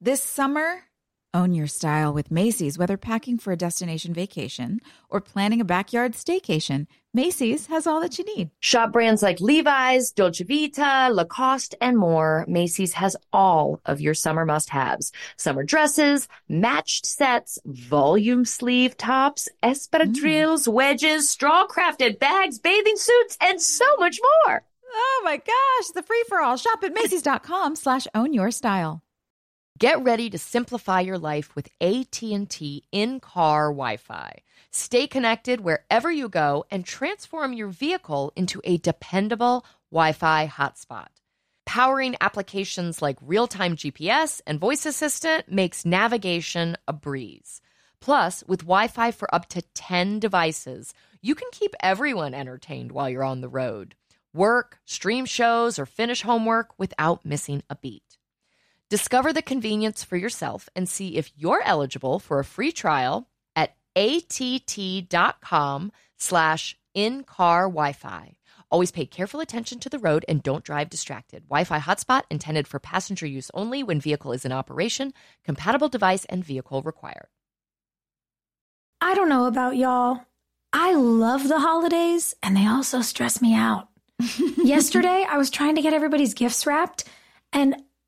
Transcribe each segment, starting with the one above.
This summer, own your style with Macy's, whether packing for a destination vacation or planning a backyard staycation. Macy's has all that you need. Shop brands like Levi's, Dolce Vita, Lacoste, and more. Macy's has all of your summer must haves summer dresses, matched sets, volume sleeve tops, espadrilles, mm. wedges, straw crafted bags, bathing suits, and so much more. Oh my gosh, the free for all. Shop at Macy's.com slash own your style. Get ready to simplify your life with AT&T in-car Wi-Fi. Stay connected wherever you go and transform your vehicle into a dependable Wi-Fi hotspot. Powering applications like real-time GPS and voice assistant makes navigation a breeze. Plus, with Wi-Fi for up to 10 devices, you can keep everyone entertained while you're on the road. Work, stream shows, or finish homework without missing a beat. Discover the convenience for yourself and see if you're eligible for a free trial at att.com slash in-car Wi-Fi. Always pay careful attention to the road and don't drive distracted. Wi-Fi hotspot intended for passenger use only when vehicle is in operation. Compatible device and vehicle required. I don't know about y'all. I love the holidays and they also stress me out. Yesterday, I was trying to get everybody's gifts wrapped and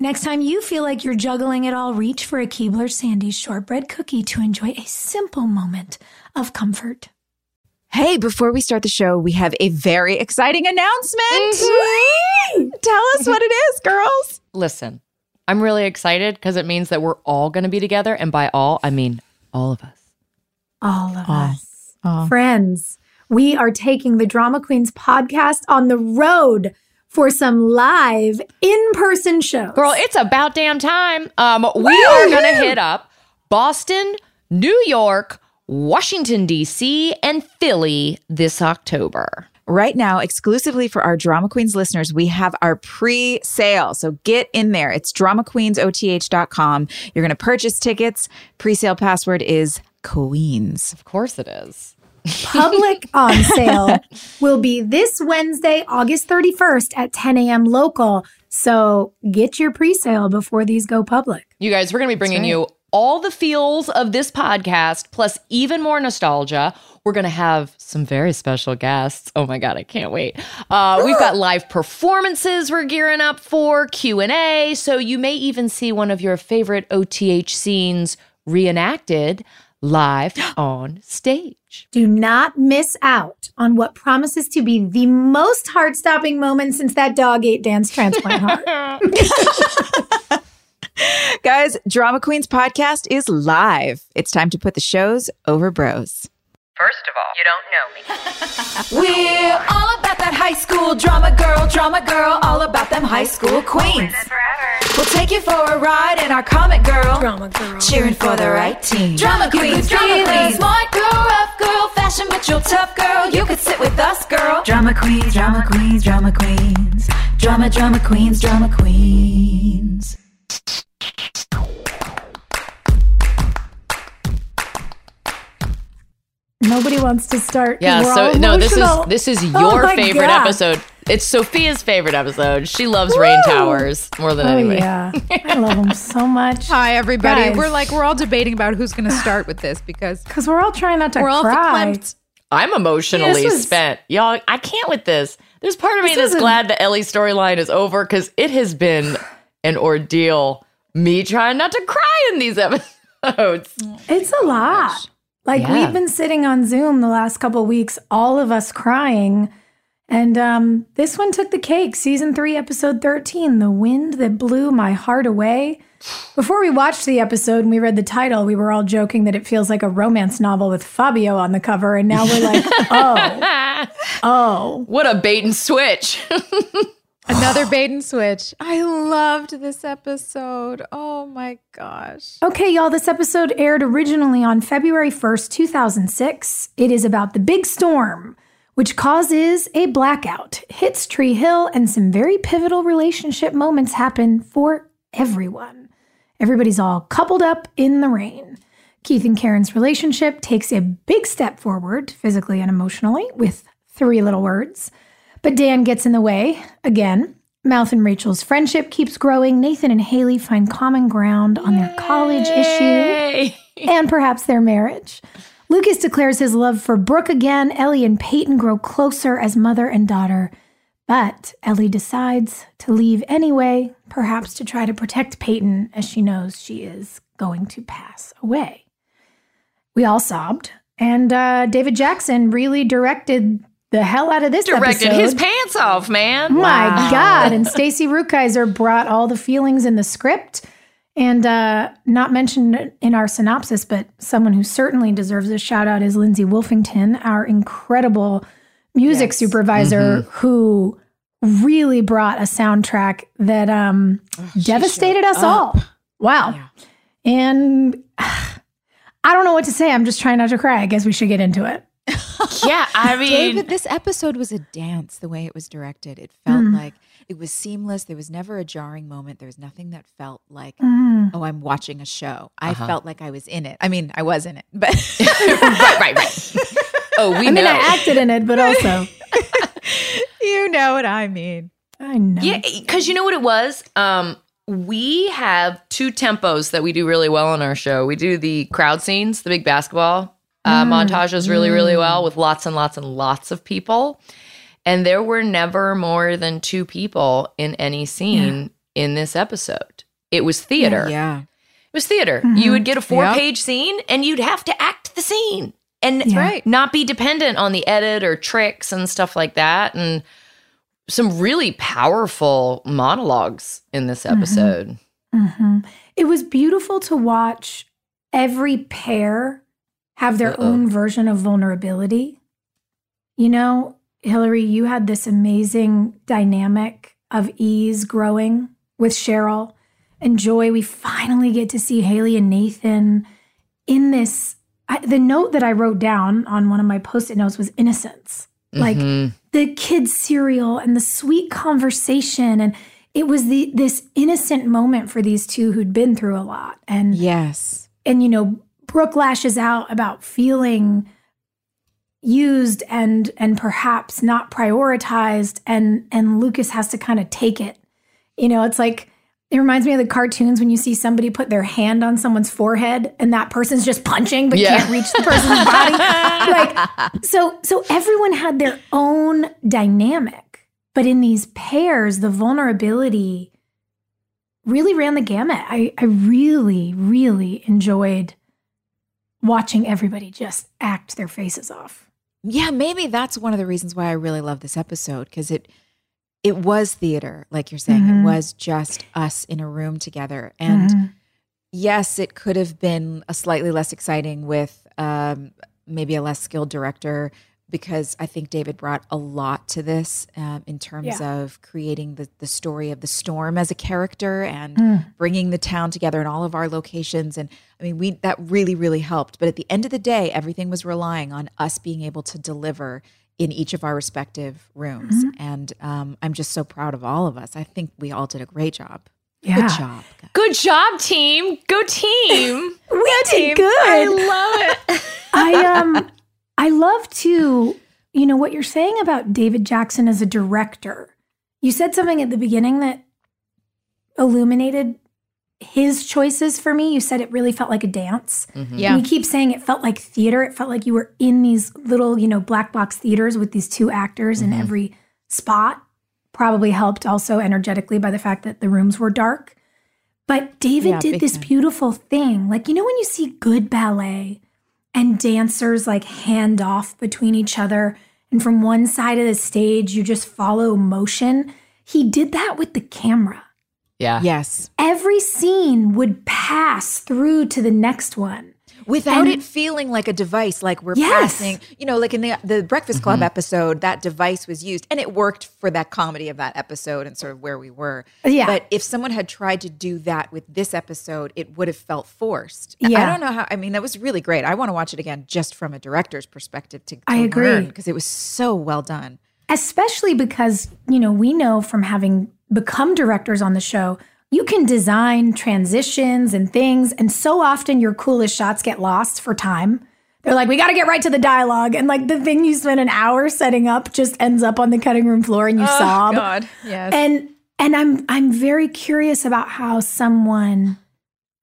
Next time you feel like you're juggling it all, reach for a Keebler Sandies shortbread cookie to enjoy a simple moment of comfort. Hey, before we start the show, we have a very exciting announcement. Mm-hmm. Tell us what it is, girls. Listen, I'm really excited because it means that we're all going to be together. And by all, I mean all of us. All of all. us. All. Friends, we are taking the Drama Queens podcast on the road for some live in person shows. Girl, it's about damn time. Um, we are going to hit up Boston, New York, Washington, D.C., and Philly this October. Right now, exclusively for our Drama Queens listeners, we have our pre sale. So get in there. It's dramaqueensoth.com. You're going to purchase tickets. Pre sale password is Queens. Of course it is. Public on sale will be this Wednesday, August 31st at 10 a.m. local. So get your pre sale before these go public. You guys, we're going to be bringing right. you all the feels of this podcast, plus even more nostalgia. We're going to have some very special guests. Oh my God, I can't wait. Uh, we've got live performances we're gearing up for, Q&A, so you may even see one of your favorite OTH scenes reenacted live on stage. Do not miss out on what promises to be the most heart stopping moment since that dog ate Dan's transplant heart. Guys, Drama Queens podcast is live. It's time to put the shows over bros. First of all, you don't know me. We're all about that high school drama girl, drama girl, all about them high school queens. We'll take you for a ride in our comic girl, Drama girl. cheering for the right team. Drama queens, drama drama queens. queens, smart girl, rough girl, fashion but you're tough girl. You could sit with us, girl. Drama queens, drama queens, drama queens, drama, drama queens, drama queens. Nobody wants to start. Yeah, we're so all no, this is this is Oh your my favorite God. episode. It's Sophia's favorite episode. She loves Rain Towers more than Oh anybody. yeah, I love them so much. Hi, everybody. Guys. We're like, we're all debating about who's going to start with this because Because we're all trying not to we're all cry. verklempt. I'm emotionally Yeah, was- spent. Y'all, I can't with this. There's part of me that's glad the Ellie storyline is over because it has been an ordeal. Me trying not to cry in these episodes. It's a lot. Oh like Yeah. we've been sitting on Zoom the last couple weeks, all of us crying. And um, this one took the cake. Season three, episode 13, The Wind That Blew My Heart Away. Before we watched the episode and we read the title, we were all joking that it feels like a romance novel with Fabio on the cover. And now we're like, oh, oh. What a bait and switch. Another bait and switch. I loved this episode. Oh my gosh. Okay, y'all, this episode aired originally on February 1st, 2006. It is about the big storm, which causes a blackout, hits Tree Hill, and some very pivotal relationship moments happen for everyone. Everybody's all coupled up in the rain. Keith and Karen's relationship takes a big step forward, physically and emotionally, with three little words. But Dan gets in the way again. Mouth and Rachel's friendship keeps growing. Nathan and Haley find common ground on their college issue and perhaps their marriage. Lucas declares his love for Brooke again. Ellie and Peyton grow closer as mother and daughter. But Ellie decides to leave anyway, perhaps to try to protect Peyton as she knows she is going to pass away. We all sobbed, and uh, David Jackson really directed the hell out of this Directed episode. his pants off, man. My God. And Stacy Rukeyser brought all the feelings in the script. And uh, not mentioned in our synopsis, but someone who certainly deserves a shout out is Lindsay Wolfington, our incredible music supervisor who really brought a soundtrack that um, devastated us all. Wow. And I don't know what to say. I'm just trying not to cry. I guess we should get into it. Yeah, I mean, David, this episode was a dance the way it was directed. It felt like it was seamless. There was never a jarring moment. There was nothing that felt like, Mm. oh, I'm watching a show. I felt like I was in it. I mean, I was in it, but right, right, right. Oh, we I mean, know. I acted in it, but also, you know what I mean. I know. Yeah, because you know what it was? Um, we have two tempos that we do really well on our show. We do the crowd scenes, the big basketball uh, montages really, really well with lots and lots and lots of people. And there were never more than two people in any scene in this episode. It was theater. Yeah. It was theater. You would get a four Yep. page scene and you'd have to act the scene and right. not be dependent on the edit or tricks and stuff like that. And some really powerful monologues in this episode. hmm It was beautiful to watch every pair have their Uh-oh. own version of vulnerability. You know, Hilarie, you had this amazing dynamic of ease growing with Sheryl and Joy. We finally get to see Haley and Nathan in this. I, the note that I wrote down on one of my post it notes was innocence. Like, Mhm. the kids cereal and the sweet conversation and it was the this innocent moment for these two who'd been through a lot and Yes. and you know brooke lashes out about feeling used and and perhaps not prioritized and and lucas has to kind of take it you know it's like It reminds me of the cartoons when you see somebody put their hand on someone's forehead and that person's just punching but Yeah. can't reach the person's body. Like so so everyone had their own dynamic. But in these pairs, the vulnerability really ran the gamut. I, I really, really enjoyed watching everybody just act their faces off. Yeah, maybe that's one of the reasons why I really love this episode because it it was theater, like you're saying. Mhm. It was just us in a room together. And Mhm. yes, it could have been a slightly less exciting with um, maybe a less skilled director because I think David brought a lot to this um, in terms of creating the, the story of the storm as a character and Mm. bringing the town together in all of our locations. And I mean, we that really, really helped. But at the end of the day, everything was relying on us being able to deliver in each of our respective rooms. Mm-hmm. And um, I'm just so proud of all of us. I think we all did a great job. Yeah. Good job. guys. Good job, team. Go team. We did good. I love it. I um I love to you know what you're saying about David Jackson as a director. You said something at the beginning that illuminated his choices for me. You said it really felt like a dance. Mm-hmm. Yeah. And you keep saying it felt like theater. It felt like you were in these little, you know, black box theaters with these two actors in mm-hmm. every spot. Probably helped also energetically by the fact that the rooms were dark. But David Yeah, did big this time. beautiful thing. Like, you know, when you see good ballet and dancers like hand off between each other, and from one side of the stage, you just follow motion. He did that with the camera Yeah. Yes. every scene would pass through to the next one. Without And- it feeling like a device, like we're Yes. passing, you know, like in the the Breakfast Club mm-hmm. episode, that device was used, and it worked for that comedy of that episode and sort of where we were. Yeah. But if someone had tried to do that with this episode, it would have felt forced. Yeah. I don't know how. I mean, that was really great. I want to watch it again just from a director's perspective to, to I agree. because it was so well done. Especially because, you know, we know from having become directors on the show, you can design transitions and things. And so often your coolest shots get lost for time. They're like, we got to get right to the dialogue. And like the thing you spent an hour setting up just ends up on the cutting room floor and you oh, sob. God. Yes. and and i'm i'm very curious about how someone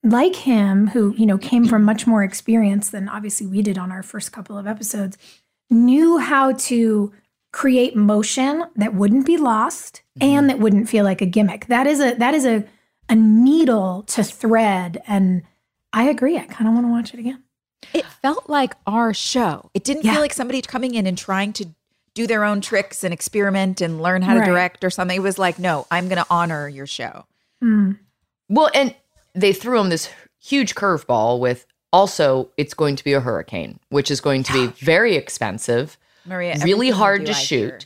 like him who you know came from much more experience than obviously we did on our first couple of episodes knew how to create motion that wouldn't be lost and mm-hmm. that wouldn't feel like a gimmick that is a that is a a needle to thread and i agree i kind of want to watch it again it felt like our show. It didn't Yeah. feel like somebody coming in and trying to do their own tricks and experiment and learn how to Right. direct or something. It was like, no, I'm going to honor your show. Mm. Well, and they threw him this huge curveball with also it's going to be a hurricane, which is going to be very expensive, Maria, really hard to I shoot. hear.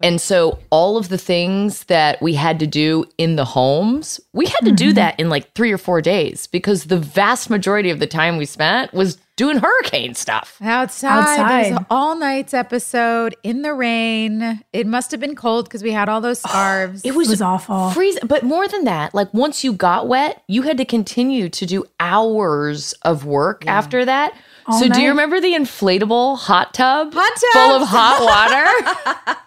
And so all of the things that we had to do in the homes, we had to do mm-hmm. that in like 3 or 4 days because the vast majority of the time we spent was doing hurricane stuff. Outside, Outside. an all nights episode in the rain. It must have been cold because we had all those scarves. It it was, was awful freezing, but more than that, like once you got wet, you had to continue to do hours of work after that. All so do you remember the inflatable hot tub? Hot tub. full of hot water?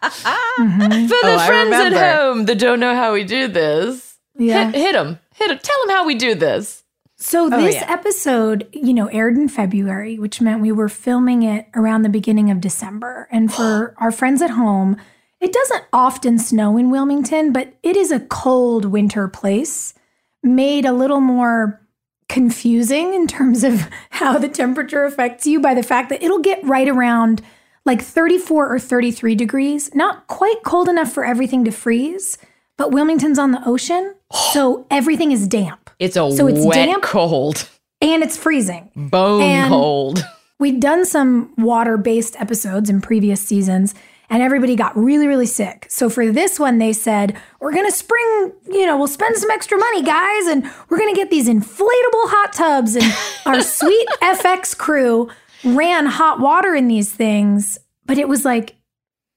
Mm-hmm. For the Oh, friends at home that don't know how we do this, yeah hit, hit them. Hit them. Tell them how we do this. So oh, this yeah. episode, you know, aired in February, which meant we were filming it around the beginning of December. And for our friends at home, it doesn't often snow in Wilmington, but it is a cold winter place, made a little more confusing in terms of how the temperature affects you by the fact that it'll get right around like 34 or 33 degrees, not quite cold enough for everything to freeze, but Wilmington's on the ocean, so everything is damp It's a So it's wet damp? cold, and it's freezing. bone And- cold. We'd done some water based episodes in previous seasons, and everybody got really, really sick. So for this one, they said, We're going to spring, you know, we'll spend some extra money, guys, and we're going to get these inflatable hot tubs. And our sweet FX crew ran hot water in these things, but it was like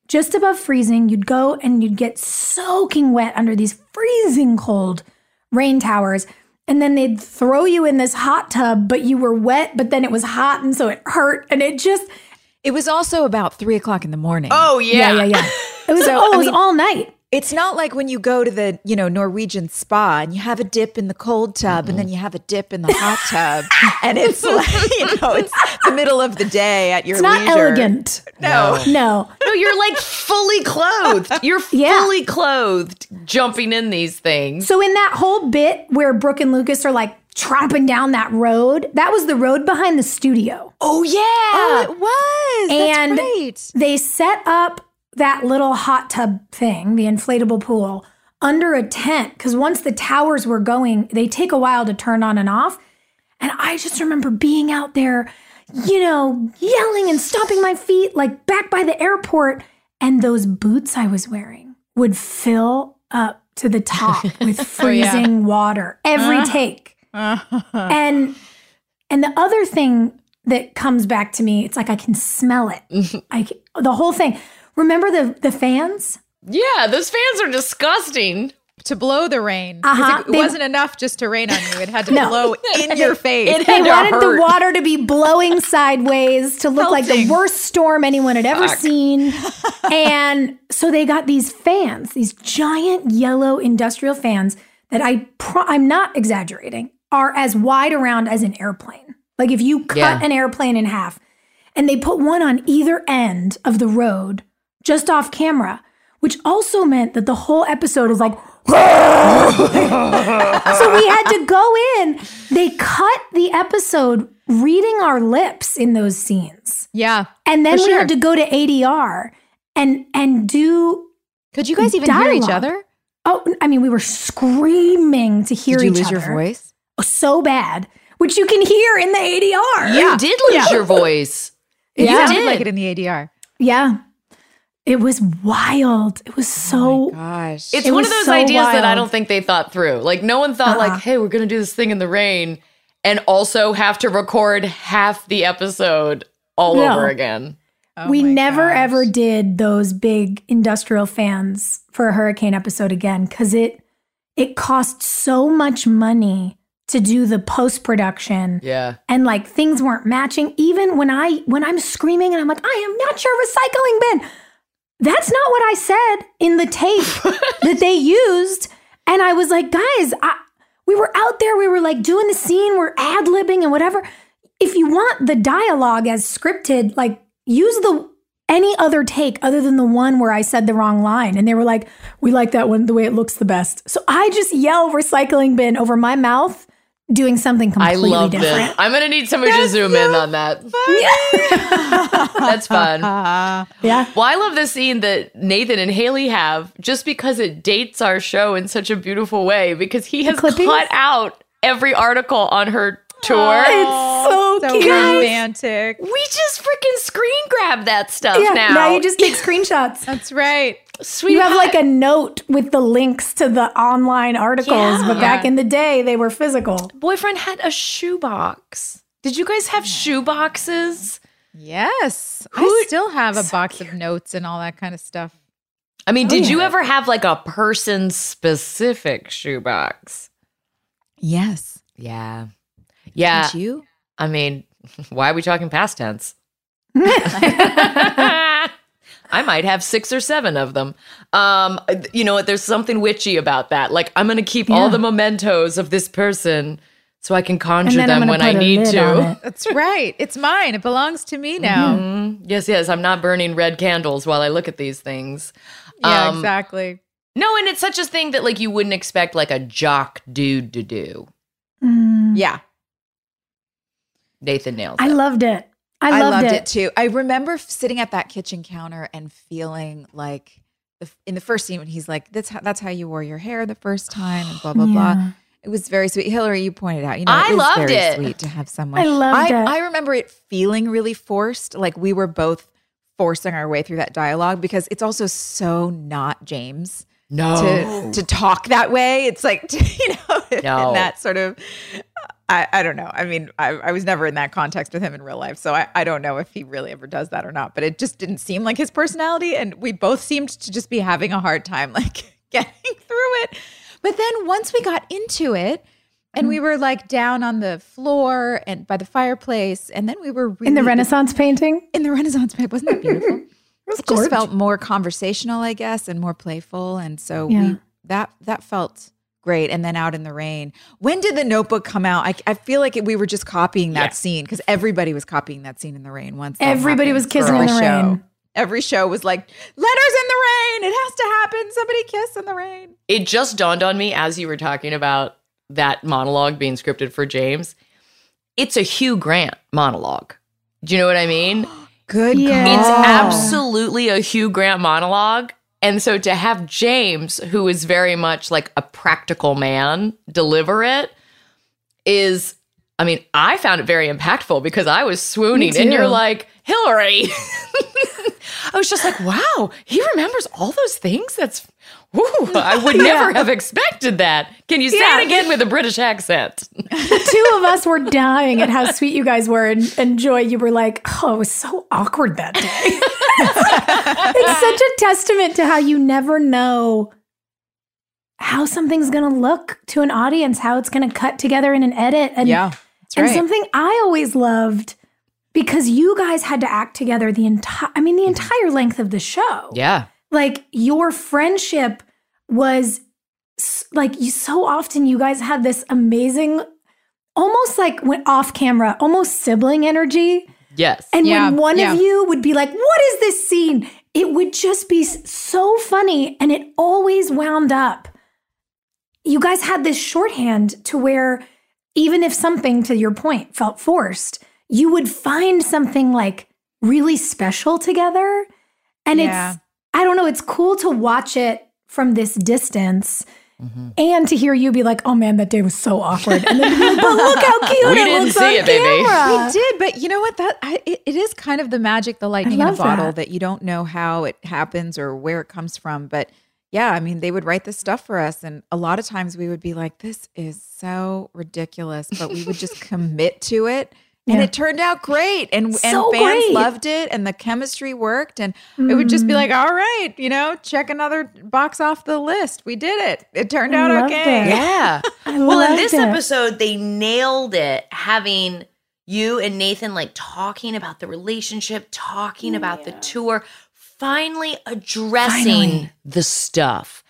just above freezing. You'd go and you'd get soaking wet under these freezing cold rain towers. And then they'd throw you in this hot tub, but you were wet, but then it was hot. And so it hurt. And it just, It was also about three o'clock in the morning. Oh yeah, yeah, yeah. It was, So, oh, it was mean- all night. It's not like when you go to the, you know, Norwegian spa and you have a dip in the cold tub and mm-hmm. then you have a dip in the hot tub and it's like, you know, it's the middle of the day at your It's not leisure. elegant. No. No. No, you're like fully clothed. You're Yeah. fully clothed jumping in these things. So in that whole bit where Brooke and Lucas are like tromping down that road, that was the road behind the studio. Oh yeah. Oh, it was. And- right. They set up that little hot tub thing, the inflatable pool, under a tent because once the towers were going, they take a while to turn on and off. And I just remember being out there, you know, yelling and stomping my feet like back by the airport. And those boots I was wearing would fill up to the top with oh, freezing water every uh-huh. take. And and the other thing that comes back to me, it's like I can smell it. I c- the whole thing. Remember the the fans? Yeah, those fans are disgusting. to blow the rain, Uh-huh. It, it They- wasn't enough just to rain on you. It had to No. blow in your face. It They wanted hurt. the water to be blowing sideways to look like the worst storm anyone had ever seen. and so they got these fans, these giant yellow industrial fans that I pro- I'm not exaggerating, are as wide around as an airplane. Like if you cut Yeah. an airplane in half and they put one on either end of the road just off camera, which also meant that the whole episode is like so we had to go in. They cut the episode reading our lips in those scenes. yeah. And then we sure. had to go to ADR and and do Could you guys even hear each other? oh I mean we were screaming to hear Did you each lose other. your voice? So bad. Which you can hear in the ADR. You did lose your voice. It Yeah. sounded did. like it in the ADR. Yeah. It was wild. It was so oh Gosh. It's It one of those so ideas that I don't think they thought through. Like no one thought Uh-uh. like, "Hey, we're going to do this thing in the rain and also have to record half the episode all No. over again." Oh we never gosh. ever did those big industrial fans for a hurricane episode again because it it cost so much money to do the post production Yeah. and like things weren't matching. Even when i when i'm screaming and i'm like i am not your recycling bin. That's not what i said in the tape that they used. And i was like guys I, we were out there. We were like doing the scene. We're ad-libbing and whatever. If you want the dialogue as scripted like use the any other take other than the one where I said the wrong line. And they were like, we like that one. The way it looks the best. So I just yell recycling bin over my mouth, doing something I completely love different. this. I'm going to need somebody to zoom in on that. Yeah. That's fun. Ah. Yeah. Well, I love the scene that Nathan and Haley have just because it dates our show in such a beautiful way because he has clippings? cut out every article on her tour. It's so, so cute. romantic. we just freaking screen grab that stuff Yeah, now. now. you just take screenshots. That's right. Sweet You have like a note with the links to the online articles, but Yeah. back in the day, they were physical. boyfriend had a shoebox. Did you guys have shoe boxes? Yes. I still have a box of notes and all that kind of stuff. I mean, oh, did you ever have like a person specific shoebox? Yes. Yeah. Yeah. Did you? I mean, why are we talking past tense? I might have six or seven of them. Um, you know what? There's something witchy about that. Like, I'm going to keep all the mementos of this person so I can conjure them when I need to. it. That's right. It's mine. It belongs to me now. Mhm. Yes, yes. I'm not burning red candles while I look at these things. Yeah, Um, exactly. No, and it's such a thing that like you wouldn't expect like a jock dude to do. Mm. Yeah. Nathan nails I it. loved it. I I loved, loved it. it. too. I remember sitting at that kitchen counter and feeling like the, in the first scene when he's like, "That's how, that's how you wore your hair the first time," and blah blah blah. It was very sweet. Hillary, you pointed out, you know, I it is loved very it. sweet to have someone. I loved I, it. I remember it feeling really forced, like we were both forcing our way through that dialogue because it's also so not James no. to to talk that way. It's like you know, No. in that sort of. I, I don't know. I mean, I, I was never in that context with him in real life, so I, I don't know if he really ever does that or not. But it just didn't seem like his personality, and we both seemed to just be having a hard time like getting through it. But then once we got into it, and we mm. were like down on the floor and by the fireplace, and then we were really In the Renaissance painting? in the Renaissance painting, Wasn't that beautiful? was it just felt more conversational, I guess, and more playful. And so Yeah. we that that felt great. And then out in the rain. When did the Notebook come out? I, I feel like we were just copying that Yeah. scene because everybody was copying that scene in the rain. Once Everybody was kissing in the show. rain. Every show was like letters in the rain. It has to happen. Somebody kiss in the rain. It just dawned on me as you were talking about that monologue being scripted for James. It's a Hugh Grant monologue. Do you know what I mean? Good. Yeah. It's absolutely a Hugh Grant monologue. And so to have James, who is very much like a practical man, deliver it is, I mean, I found it very impactful because I was swooning. And you're like, Hilarie. I was just like, wow, he remembers all those things. That's, woo, I would never have expected that. Can you say Yeah. it again with a British accent? The two of us were dying at how sweet you guys were. And, and Joy, you were like, oh, it was so awkward that day. it's such a testament to how you never know how something's going to look to an audience, how it's going to cut together in an edit. And, Yeah. And right. something I always loved because you guys had to act together the entire, I mean, the entire length of the show. Yeah. Like your friendship was like you so often you guys had this amazing almost like went off camera almost sibling energy Yes. and Yeah, when one yeah. of you would be like what is this scene it would just be so funny and it always wound up you guys had this shorthand to where even if something to your point felt forced you would find something like really special together and Yeah. it's i don't know it's cool to watch it from this distance Mm-hmm. and to hear you be like oh man that day was so awkward and then to be like, but look how cute We it didn't looks see on it, baby. We did, but you know what? That I, it, it is kind of the magic, the lightning in a bottle that. that. you don't know how it happens or where it comes from. But yeah, I mean, they would write this stuff for us, and a lot of times we would be like, "This is so ridiculous," but we would just commit to it. And Yeah. it turned out great, and So and fans great. loved it, and the chemistry worked, and it would just be Mm. like, "All right, you know, check another box off the list. We did it. It turned I out loved okay." it. Yeah. I Well, in this it. episode, they nailed it having you and Nathan like talking about the relationship, talking about the tour, finally addressing Finally. the stuff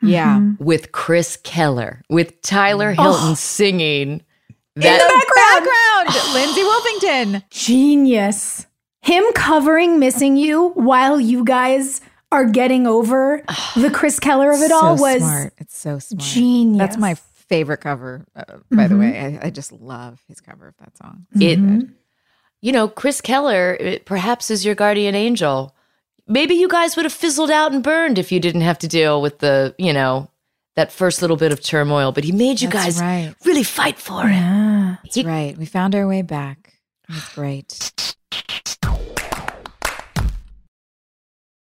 Yeah. Mm-hmm. with Chris Keller, with Tyler Hilton singing In the background, Lindsay Wolfington. genius. Him covering missing you while you guys are getting over the Chris Keller of it all was smart. It's so smart. genius. That's my favorite cover, uh, by the Mhm. way. I, I just love his cover of that song. It, Mhm. you know, Chris Keller it perhaps is your guardian angel. Maybe you guys would have fizzled out and burned if you didn't have to deal with the, you know, that first little bit of turmoil. But he made you That's guys right. really fight for it. Yeah. That's right. We found our way back. It was great.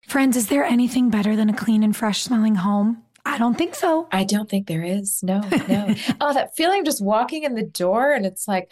Friends, is there anything better than a clean and fresh smelling home? I don't think so. I don't think there is. No, no. oh, that feeling of just walking in the door and it's like,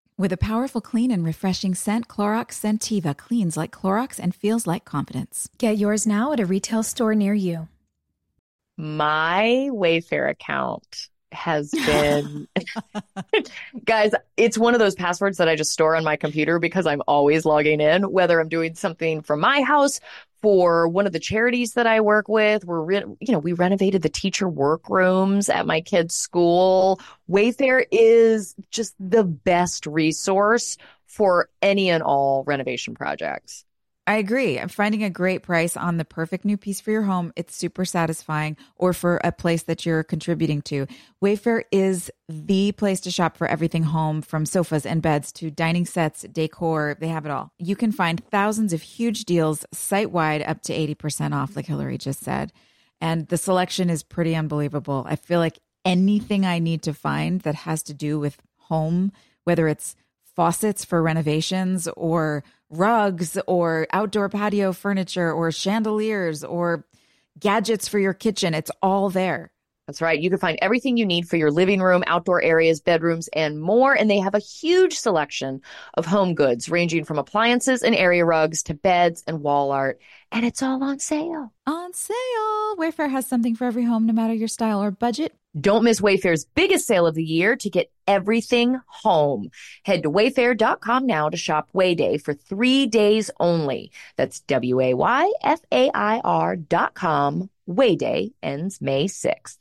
With a powerful, clean, and refreshing scent, Clorox Sentiva cleans like Clorox and feels like confidence. Get yours now at a retail store near you. My Wayfair account has been guys it's one of those passwords that i just store on my computer because i'm always logging in whether i'm doing something from my house for one of the charities that i work with. We're re- you know we renovated the teacher workrooms at my kids school. Wayfair is just the best resource for any and all renovation projects I agree. I'm finding a great price on the perfect new piece for your home. It's super satisfying, or for a place that you're contributing to. Wayfair is the place to shop for everything home from sofas and beds to dining sets, decor. They have it all. You can find thousands of huge deals site wide, up to 80% off, like Hilarie just said. And the selection is pretty unbelievable. I feel like anything I need to find that has to do with home, whether it's faucets for renovations or rugs or outdoor patio furniture or chandeliers or gadgets for your kitchen. It's all there. That's right. You can find everything you need for your living room, outdoor areas, bedrooms, and more. And they have a huge selection of home goods, ranging from appliances and area rugs to beds and wall art. And it's all on sale. On sale. Wayfair has something for every home, no matter your style or budget. Don't miss Wayfair's biggest sale of the year to get everything home. Head to wayfair.com now to shop Wayday for three days only. That's W A Y F A I R dot com. Wayday ends May 6th.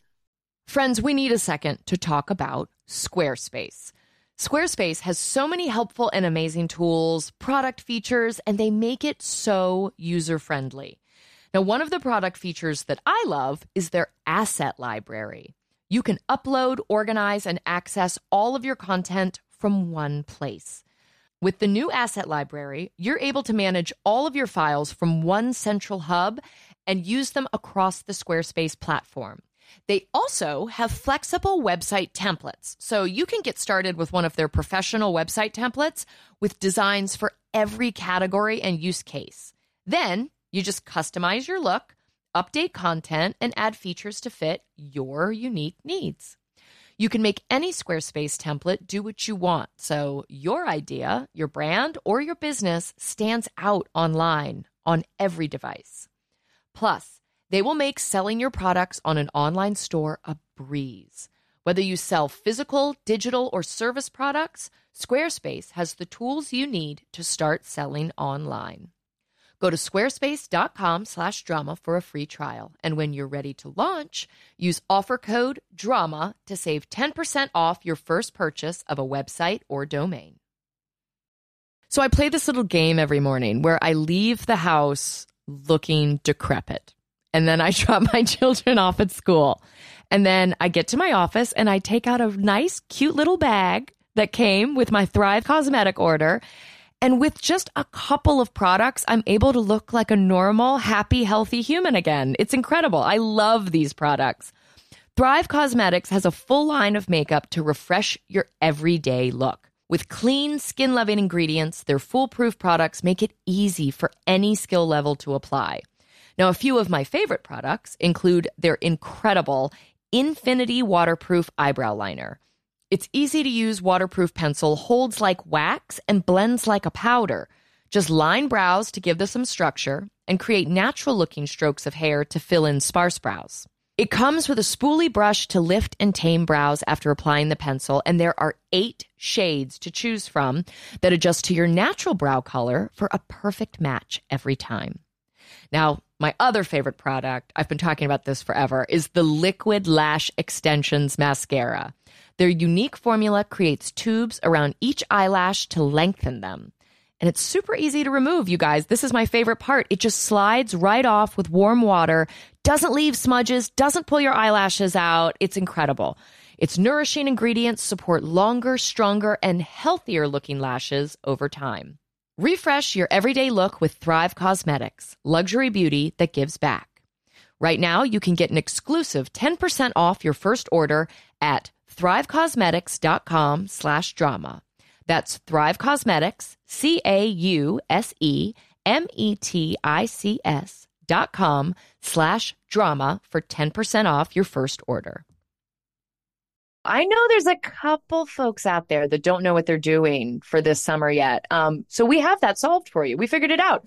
Friends, we need a second to talk about Squarespace. Squarespace has so many helpful and amazing tools, product features, and they make it so user friendly. Now, one of the product features that I love is their asset library. You can upload, organize, and access all of your content from one place. With the new asset library, you're able to manage all of your files from one central hub and use them across the Squarespace platform. They also have flexible website templates. So you can get started with one of their professional website templates with designs for every category and use case. Then you just customize your look, update content, and add features to fit your unique needs. You can make any Squarespace template do what you want. So your idea, your brand, or your business stands out online on every device. Plus, they will make selling your products on an online store a breeze. Whether you sell physical, digital, or service products, Squarespace has the tools you need to start selling online. Go to squarespace.com slash drama for a free trial. And when you're ready to launch, use offer code DRAMA to save 10% off your first purchase of a website or domain. So I play this little game every morning where I leave the house looking decrepit. And then I drop my children off at school. And then I get to my office and I take out a nice, cute little bag that came with my Thrive cosmetic order. And with just a couple of products, I'm able to look like a normal, happy, healthy human again. It's incredible. I love these products. Thrive Causemetics has a full line of makeup to refresh your everyday look. With clean, skin loving ingredients, their foolproof products make it easy for any skill level to apply. Now, a few of my favorite products include their incredible Infinity Waterproof Eyebrow Liner. Its easy to use waterproof pencil holds like wax and blends like a powder. Just line brows to give them some structure and create natural looking strokes of hair to fill in sparse brows. It comes with a spoolie brush to lift and tame brows after applying the pencil, and there are eight shades to choose from that adjust to your natural brow color for a perfect match every time. Now, my other favorite product, I've been talking about this forever, is the Liquid Lash Extensions Mascara. Their unique formula creates tubes around each eyelash to lengthen them. And it's super easy to remove, you guys. This is my favorite part. It just slides right off with warm water, doesn't leave smudges, doesn't pull your eyelashes out. It's incredible. Its nourishing ingredients support longer, stronger, and healthier looking lashes over time. Refresh your everyday look with Thrive Causemetics, luxury beauty that gives back. Right now, you can get an exclusive 10% off your first order at thrivecausemetics.com slash drama. That's Thrive Causemetics, C-A-U-S-E-M-E-T-I-C-S dot com slash drama for 10% off your first order. I know there's a couple folks out there that don't know what they're doing for this summer yet. Um, so we have that solved for you. We figured it out.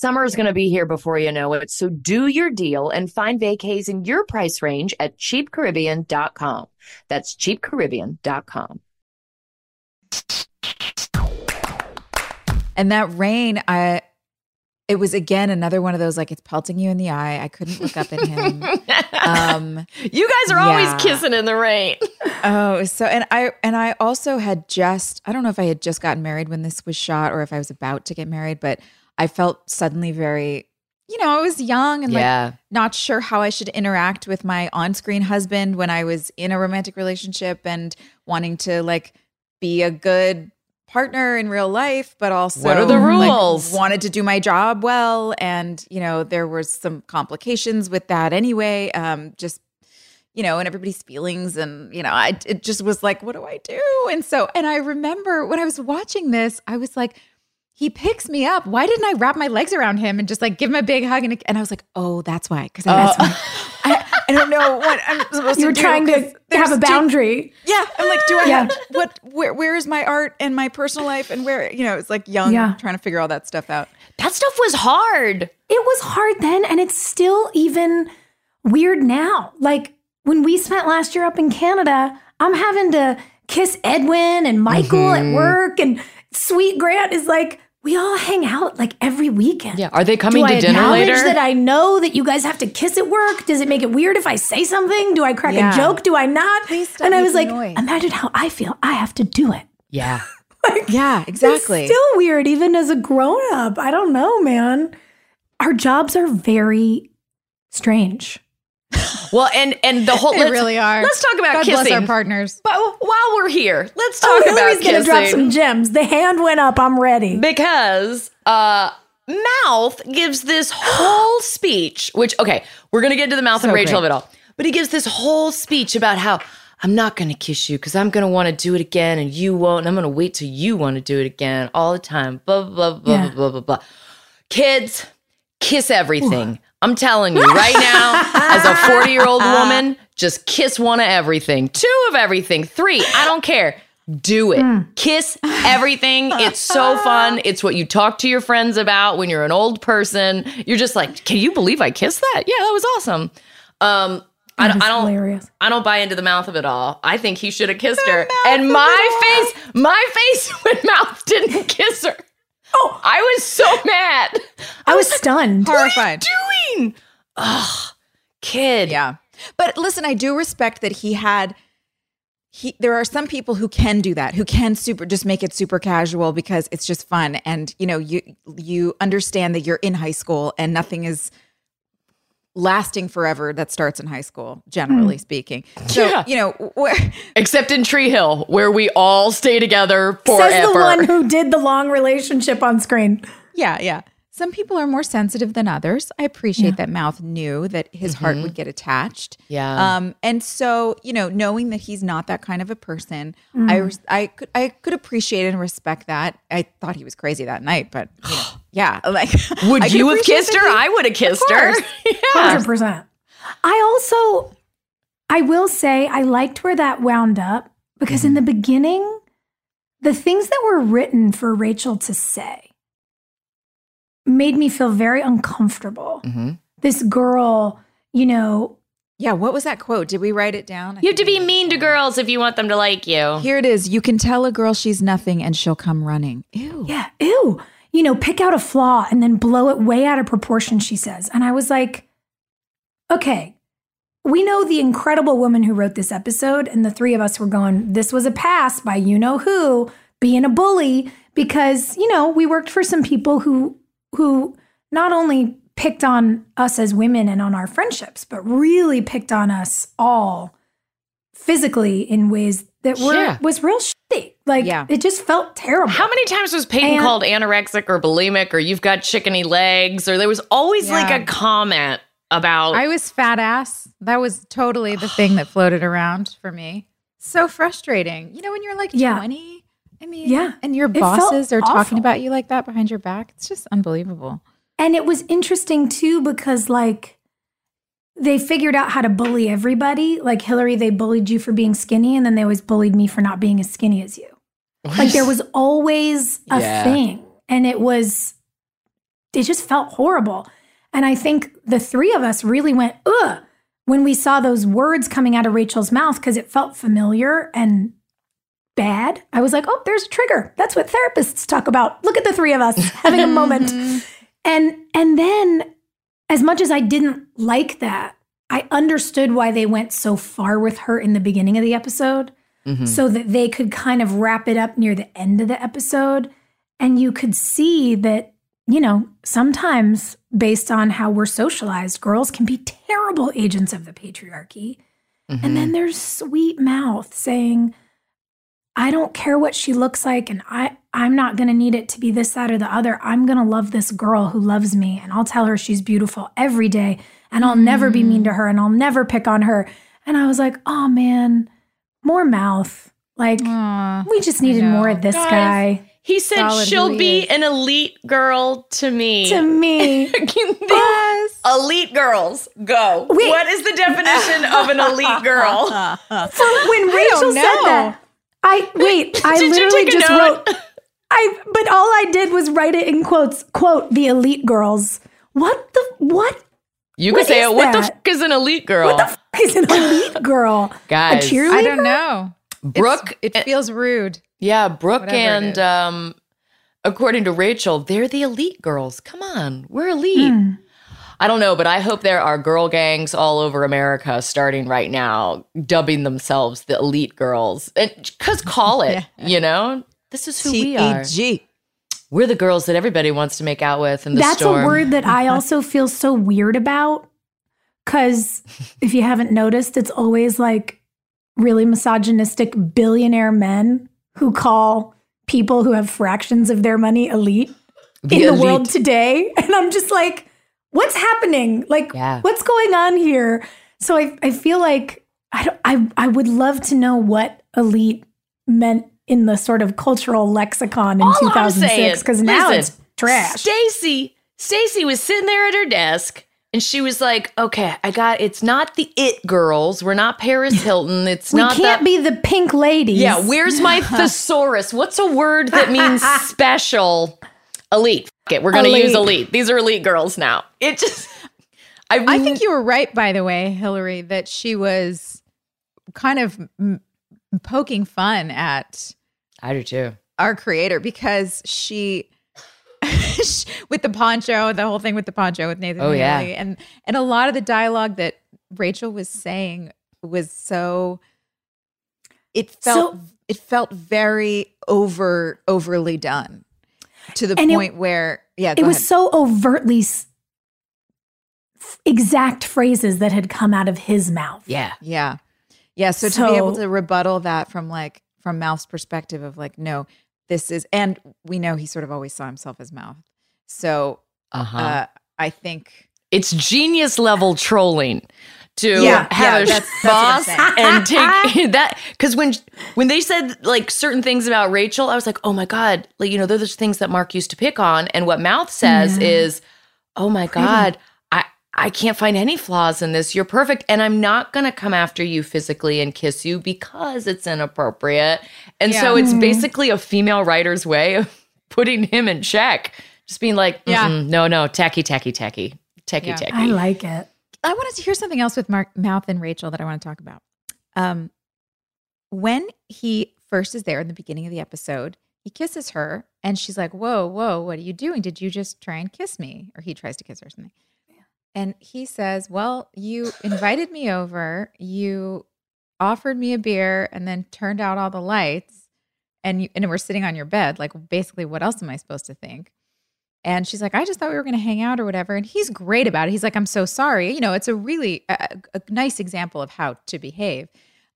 Summer is going to be here before you know it. So do your deal and find vacays in your price range at cheapcaribbean.com. That's cheapcaribbean.com. And that rain, I it was again another one of those like it's pelting you in the eye. I couldn't look up at him. um, you guys are yeah. always kissing in the rain. oh, so and I and I also had just I don't know if I had just gotten married when this was shot or if I was about to get married, but I felt suddenly very you know, I was young and like not sure how I should interact with my on-screen husband when I was in a romantic relationship and wanting to like be a good partner in real life, but also What are the like, rules? wanted to do my job well, and you know there was some complications with that anyway. Um, just you know, and everybody's feelings, and you know, I it just was like, what do I do? And so, and I remember when I was watching this, I was like. He picks me up. Why didn't I wrap my legs around him and just like give him a big hug? And, and I was like, oh, that's why. Because I, Uh. I, I don't know what I'm supposed to. You were to do. trying 'cause to have a two- boundary. yeah, I'm like, do I Yeah. have what? Where? Where is my art and my personal life and where? You know, it's like young, Yeah. trying to figure all that stuff out. That stuff was hard. It was hard then, and it's still even weird now. Like when we spent last year up in Canada, I'm having to kiss Edwin and Michael at work, and Sweet Grant is like, we all hang out like every weekend. Yeah. Are they coming Do to I dinner acknowledge later? that I know that you guys have to kiss at work? Does it make it weird if I say something? Do I crack Yeah. a joke? Do I not? Please stop and I was like, noise. imagine how I feel. I have to do it. yeah. Yeah, exactly. Still weird, even as a grown up. I don't know, man. Our jobs are very strange. Well, and and the whole they really are. Let's talk about God kissing. bless our partners. But while we're here, let's Oh, talk Hilarie's about kissing. gonna drop some gems. The hand went up. I'm ready. because uh mouth gives this whole speech which okay we're gonna get to the mouth and rachel great. of it all but he gives this whole speech about how i'm not gonna kiss you because i'm gonna want to do it again and you won't and i'm gonna wait till you want to do it again all the time blah blah blah Yeah. blah blah blah blah kids kiss everything i'm telling you right now as a 40 year old woman just kiss one of everything two of everything three i don't care do it. Kiss everything. It's so fun. It's what you talk to your friends about when you're an old person. You're just like, can you believe I kissed that? Yeah, that was awesome. Um, I, don't- I don't. hilarious. I don't buy into the mouth of it all. I think he should have kissed her. And my face, my face when mouth didn't kiss her. Oh, I was so mad. I was stunned. Horrified. What are you doing, ugh, kid. Yeah. But listen, I do respect that he had he there are some people who can do that, who can super just make it super casual because it's just fun and you know, you you understand that you're in high school and nothing is lasting forever that starts in high school, generally hmm. speaking. So, Yeah. you know, wh- Except in Tree Hill, where we all stay together forever. Says the one who did the long relationship on screen. yeah, yeah. Some people are more sensitive than others. I appreciate that Mouth knew that his heart mm-hmm. would get attached. Yeah. Um, and so you know, knowing that he's not that kind of a person, I mm. res- I could I could appreciate and respect that. I thought he was crazy that night, but you know, yeah, like would you have kissed her? he- I would have kissed her. course. yeah. 100%. I also, I will say, I liked where that wound up because in mm-hmm. the beginning, the things that were written for Rachel to say made me feel very uncomfortable. Mhm. This girl, you know, Yeah, what was that quote? Did we write it down? I You have to be mean to girls if you want them to like you. Here it is. You can tell a girl she's nothing, and she'll come running. Ew. yeah, ew, you know, pick out a flaw and then blow it way out of proportion, she says. And I was like, okay, we know the incredible woman who wrote this episode, and the three of us were going, this was a pass by you know who being a bully because, you know, we worked for some people who who not only picked on us as women and on our friendships, but really picked on us all physically in ways that were Yeah. was real shitty. Like Yeah. it just felt terrible. How many times was Peyton And- called anorexic or bulimic or you've got chickeny legs or there was always like a comment about I was fat ass. That was totally the thing that floated around for me. So frustrating. You know, when you're like Yeah. 20, I mean, Yeah. and your bosses are awful. talking about you like that behind your back. It's just unbelievable. And it was interesting too because like they figured out how to bully everybody. Like Hilarie, they bullied you for being skinny, and then they always bullied me for not being as skinny as you. Like there was always a Yeah. thing. And it was it just felt horrible. And I think the three of us really went, ugh, when we saw those words coming out of Rachel's mouth because it felt familiar and bad. I was like, oh, there's a trigger. That's what therapists talk about. Look at the three of us having a moment. And and then as much as I didn't like that, I understood why they went so far with her in the beginning of the episode Mhm. so that they could kind of wrap it up near the end of the episode and you could see that you know, sometimes based on how we're socialized, girls can be terrible agents of the patriarchy. Mm-hmm. And then there's sweet mouth saying, I don't care what she looks like, and I, I'm not gonna need it to be this, that, or the other. I'm gonna love this girl who loves me, and I'll tell her she's beautiful every day, and I'll never be mean to mm. her, and I'll never pick on her. And I was like, oh man, more mouth. Like, Aw. we just needed more of this Guys, guy he said Solid she'll he be is. an elite girl to me. to me. Yes. elite girls, go. Wait. What is the definition of an elite girl? For when Rachel said that, I wait. I literally just note? wrote. I but all I did was write it in quotes. Quote the elite girls. What the what? You What can say is it. What the fuck is an elite girl? What the f- is an elite girl? Guys, a cheerleader? I don't know. Brooke, It's- it feels rude. yeah, Brooke Whatever and um, according to Rachel, they're the elite girls. Come on, we're elite. Hmm. I don't know, but I hope there are girl gangs all over America starting right now, dubbing themselves the elite girls. And because call it, you know, this is who we are. We're the girls that everybody wants to make out with in the That's storm. a word that I also feel so weird about. Because if you haven't noticed, it's always like really misogynistic billionaire men who call people who have fractions of their money elite The in the world today. And I'm just like, what's happening? Like, Yeah. what's going on here? So I, I feel like I, I, I would love to know what elite meant in the sort of cultural lexicon in All 2006 because now listen, it's trash. Stacy, Stacy was sitting there at her desk and she was like, "Okay, I got. It's not the it girls. We're not Paris Hilton. It's not. We not can't that. be the pink ladies. yeah, where's my thesaurus? What's a word that means special? Elite. F- it. We're gonna use Elite. elite. These are elite girls now. It just. I, I think you were right, by the way, Hilarie, that she was kind of m- poking fun at I do too. our creator because she, with the poncho, the whole thing with the poncho with Nathan. Oh, yeah. And and a lot of the dialogue that Rachel was saying was so. It felt So- it felt very over overly done to the And it- point where yeah, go it was ahead. so overtly s- f- exact phrases that had come out of his mouth. Yeah. Yeah. Yeah. So, to be able to rebuttal that from like from Mouth's perspective of like, no, this is and we know he sort of always saw himself as Mouth. So Uh-huh. uh I think it's genius level trolling to Yeah, have yeah, a that's- that's boss saying. and take that because when when they said like certain things about Rachel, I was like, oh my god, like you know, those are things that Mark used to pick on, and what Mouth says is, oh my god, I I can't find any flaws in this. You're perfect, and I'm not gonna come after you physically and kiss you because it's inappropriate. And so Yeah. it's mm-hmm. basically a female writer's way of putting him in check. Just being like, Yeah. "Mm-mm, no, no, tacky, tacky, tacky, tacky, tacky. I like it. I wanted to hear something else with Mark Mouth and Rachel that I want to talk about. Um when he first is there in the beginning of the episode, he kisses her and she's like, Whoa, whoa, what are you doing? Did you just try and kiss me? Or he tries to kiss her or something. And he says, Well, you invited me over, you offered me a beer, and then turned out all the lights, and you and we're sitting on your bed. Like, basically, what else am I supposed to think? And she's like, I just thought we were going to hang out or whatever. And he's great about it. He's like, I'm so sorry. You know, it's a really a, a nice example of how to behave.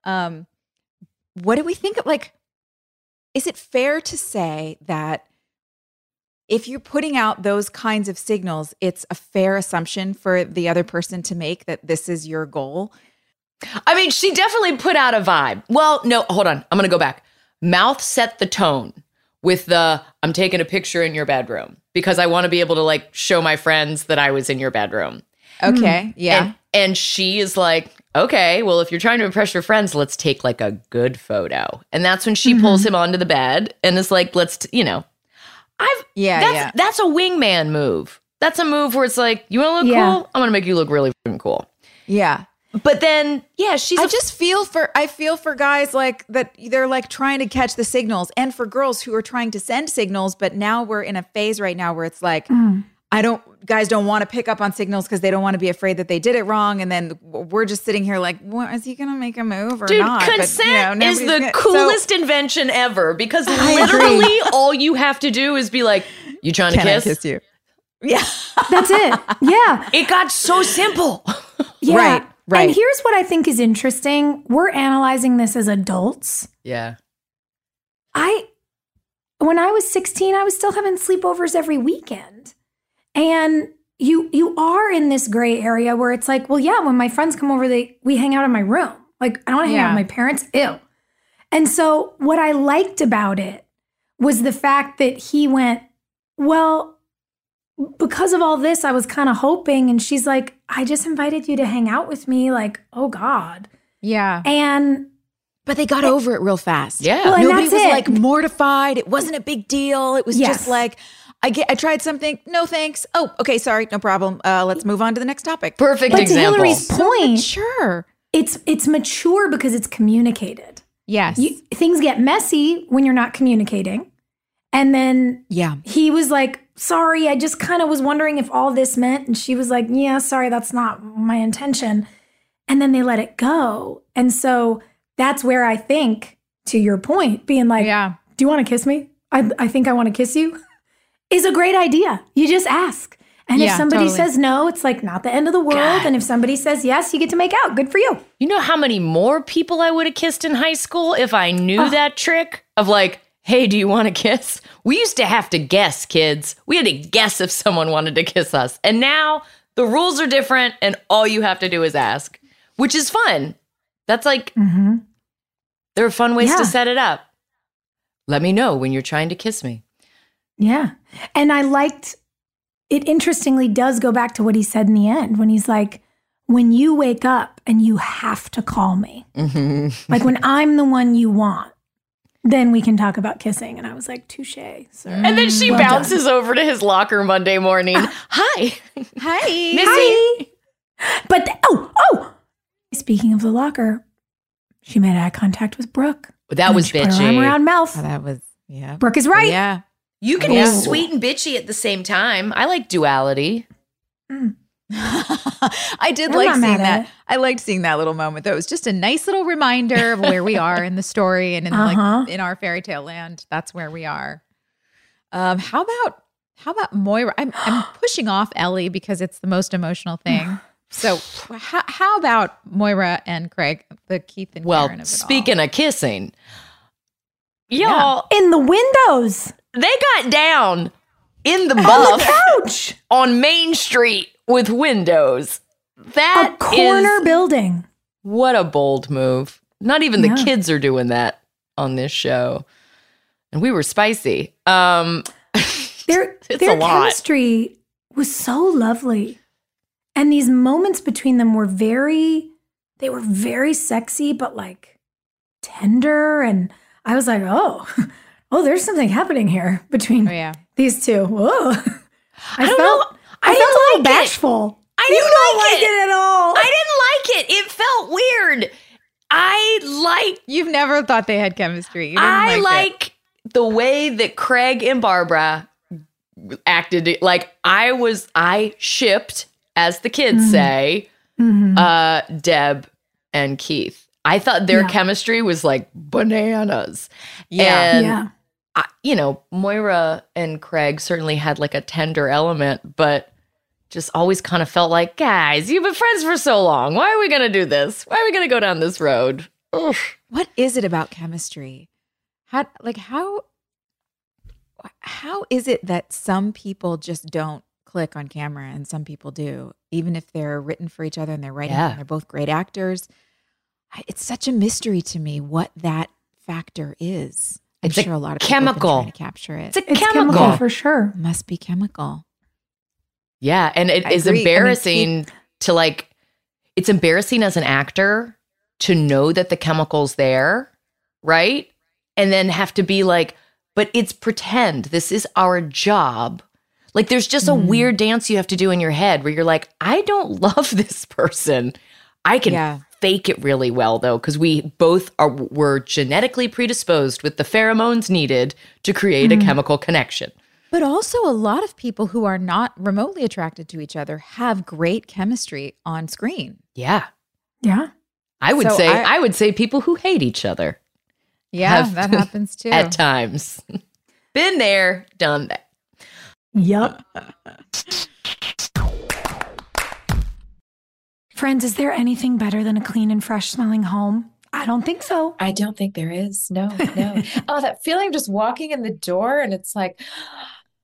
Um, what do we think of? Like, is it fair to say that if you're putting out those kinds of signals, it's a fair assumption for the other person to make that this is your goal? I mean, she definitely put out a vibe. Well, no, hold on. I'm going to go back. Mouth set the tone with the I'm taking a picture in your bedroom because I want to be able to like show my friends that I was in your bedroom. Okay. Hmm. Yeah. And, and she is like, okay, well, if you're trying to impress your friends, let's take like a good photo. And that's when she mm-hmm. pulls him onto the bed and is like, let's, t- you know, I've, yeah. that's, yeah. that's a wingman move. That's a move where it's like, you want to look Yeah. cool? I'm going to make you look really cool. Yeah. But then, yeah, she's I a just feel for I feel for guys like that they're like trying to catch the signals and for girls who are trying to send signals but now we're in a phase right now where it's like mm. I don't guys don't want to pick up on signals because they don't want to be afraid that they did it wrong and then we're just sitting here like what is he going to make a move or Dude, not But, you know, consent is the gonna- so- coolest invention ever because literally all you have to do is be like, "You trying to Can I kiss? kiss you? Yeah. That's it. Yeah. It got so simple. Yeah. Right, right. And here's what I think is interesting. We're analyzing this as adults. Yeah. I when I was 16, I was still having sleepovers every weekend. And you you are in this gray area where it's like, well, yeah, when my friends come over, they we hang out in my room. Like, I don't want to hang out with my parents. Ew. And so what I liked about it was the fact that he went, well, because of all this, I was kind of hoping. And she's like, I just invited you to hang out with me. Like, oh God. Yeah. And But they got over it real fast. Yeah. Well, Nobody was it. like mortified. It wasn't a big deal. It was Yes. just like, I get I tried something. No thanks. Oh, okay, sorry, no problem. Uh, let's move on to the next topic. Perfect but to. Hilarie's point, Sure. it's it's mature because it's communicated. Yes. You, things get messy when you're not communicating. And then yeah. he was like, "Sorry, I just kind of was wondering if all this meant." And she was like, "Yeah, sorry, that's not my intention." And then they let it go. And so that's where I think to your point being like, Yeah. "Do you want to kiss me? I I think I want to kiss you." is a great idea. You just ask. And if somebody totally. says no, it's like not the end of the world. God. And if somebody says yes, you get to make out. Good for you. You know how many more people I would have kissed in high school if I knew that trick of like, hey, do you want to kiss? We used to have to guess, kids. We had to guess if someone wanted to kiss us. And now the rules are different and all you have to do is ask, which is fun. That's like, Mm-hmm. there are fun ways Yeah. to set it up. Let me know when you're trying to kiss me. Yeah. And I liked it, interestingly, does go back to what he said in the end when he's like, when you wake up and you have to call me, like when I'm the one you want, then we can talk about kissing. And I was like, touche, sir. And then she Well done. bounces over to his locker Monday morning. Uh, hi, Hi. Missy. But th- oh, oh. Speaking of the locker, she made eye contact with Brooke. That was she put her arm bitchy. around mouth. Oh, that was yeah. Brooke is right. Yeah. You can Yeah. be sweet and bitchy at the same time. I like duality. Mm. I did I'm like seeing that. I liked seeing that little moment. That was just a nice little reminder of where we are in the story and in Uh-huh. like in our fairy tale land. That's where we are. Um, how about how about Moira? I'm I'm pushing off Ellie because it's the most emotional thing. So how, how about Moira and Craig, the Keith and Well, Karen of it all? speaking of kissing, y'all, In the windows, they got down in the on buff the couch, on Main Street with windows. That a corner is- building. what a bold move. Not even the Yeah. kids are doing that on this show. And we were spicy. Um Their It's their a lot. chemistry was so lovely. And these moments between them were very they were very sexy but like tender and I was like, "Oh, oh, there's something happening here between Oh yeah. these two. Whoa. I, I don't felt, know. I, I, felt a didn't little like it. bashful. I didn't don't like, like it. it at all. I didn't like it. It felt weird. I like You've never thought they had chemistry. You didn't I like, it. like the way that Craig and Barbara acted. Like I was, I shipped, as the kids Mhm. say, Mhm. uh, Deb and Keith. I thought their Yeah. chemistry was like bananas. Yeah. And, yeah. I, you know, Moira and Craig certainly had like a tender element, but just always kind of felt like, guys, you've been friends for so long. Why are we going to do this? Why are we going to go down this road? Ugh. what is it about chemistry how like how how is it that some people just don't click on camera and some people do even if they're written for each other and they're writing Yeah. and they're both great actors it's such a mystery to me what that factor is i'm It's a sure a lot of chemical. people have trying to capture it It's a It's chemical. chemical for sure. must be chemical Yeah, and it I is agree. I mean, embarrassing to like it's embarrassing as an actor to know that the chemical's there, right? And then have to be like, but it's pretend. This is our job. Like there's just a Mm. weird dance you have to do in your head where you're like, I don't love this person. I can Yeah. fake it really well though cuz we both are were genetically predisposed with the pheromones needed to create a chemical connection. But also a lot of people who are not remotely attracted to each other have great chemistry on screen Yeah. Yeah. I would So say I- I, would say people who hate each other yeah Have- that happens too at times. Been there, done that. Yup. Friends, is there anything better than a clean and fresh smelling home? I don't think so. I don't think there is. No, no. oh, that feeling of just walking in the door and it's like,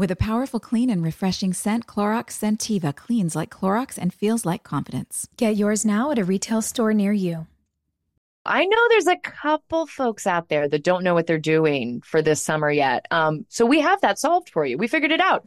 With a powerful, clean, and refreshing scent, Clorox Sentiva cleans like Clorox and feels like confidence. Get yours now at a retail store near you. I know there's a couple folks out there that don't know what they're doing for this summer yet. Um, so we have that solved for you. We figured it out.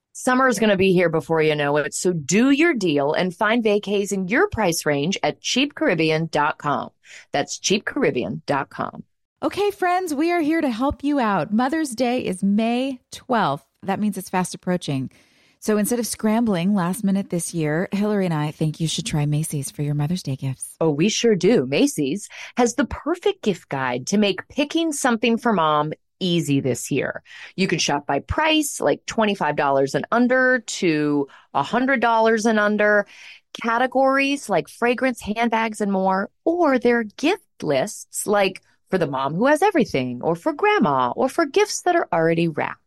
Summer is going to be here before you know it. So do your deal and find vacays in your price range at cheapcaribbean.com. That's cheapcaribbean.com. Okay, friends, we are here to help you out. Mother's Day is May 12th. That means it's fast approaching. So instead of scrambling last minute this year, Hilarie and I think you should try Macy's for your Mother's Day gifts. Oh, we sure do. Macy's has the perfect gift guide to make picking something for mom easy this year. You can shop by price, like $25 and under to $100 and under, categories like fragrance, handbags, and more, or their gift lists like for the mom who has everything, or for grandma, or for gifts that are already wrapped.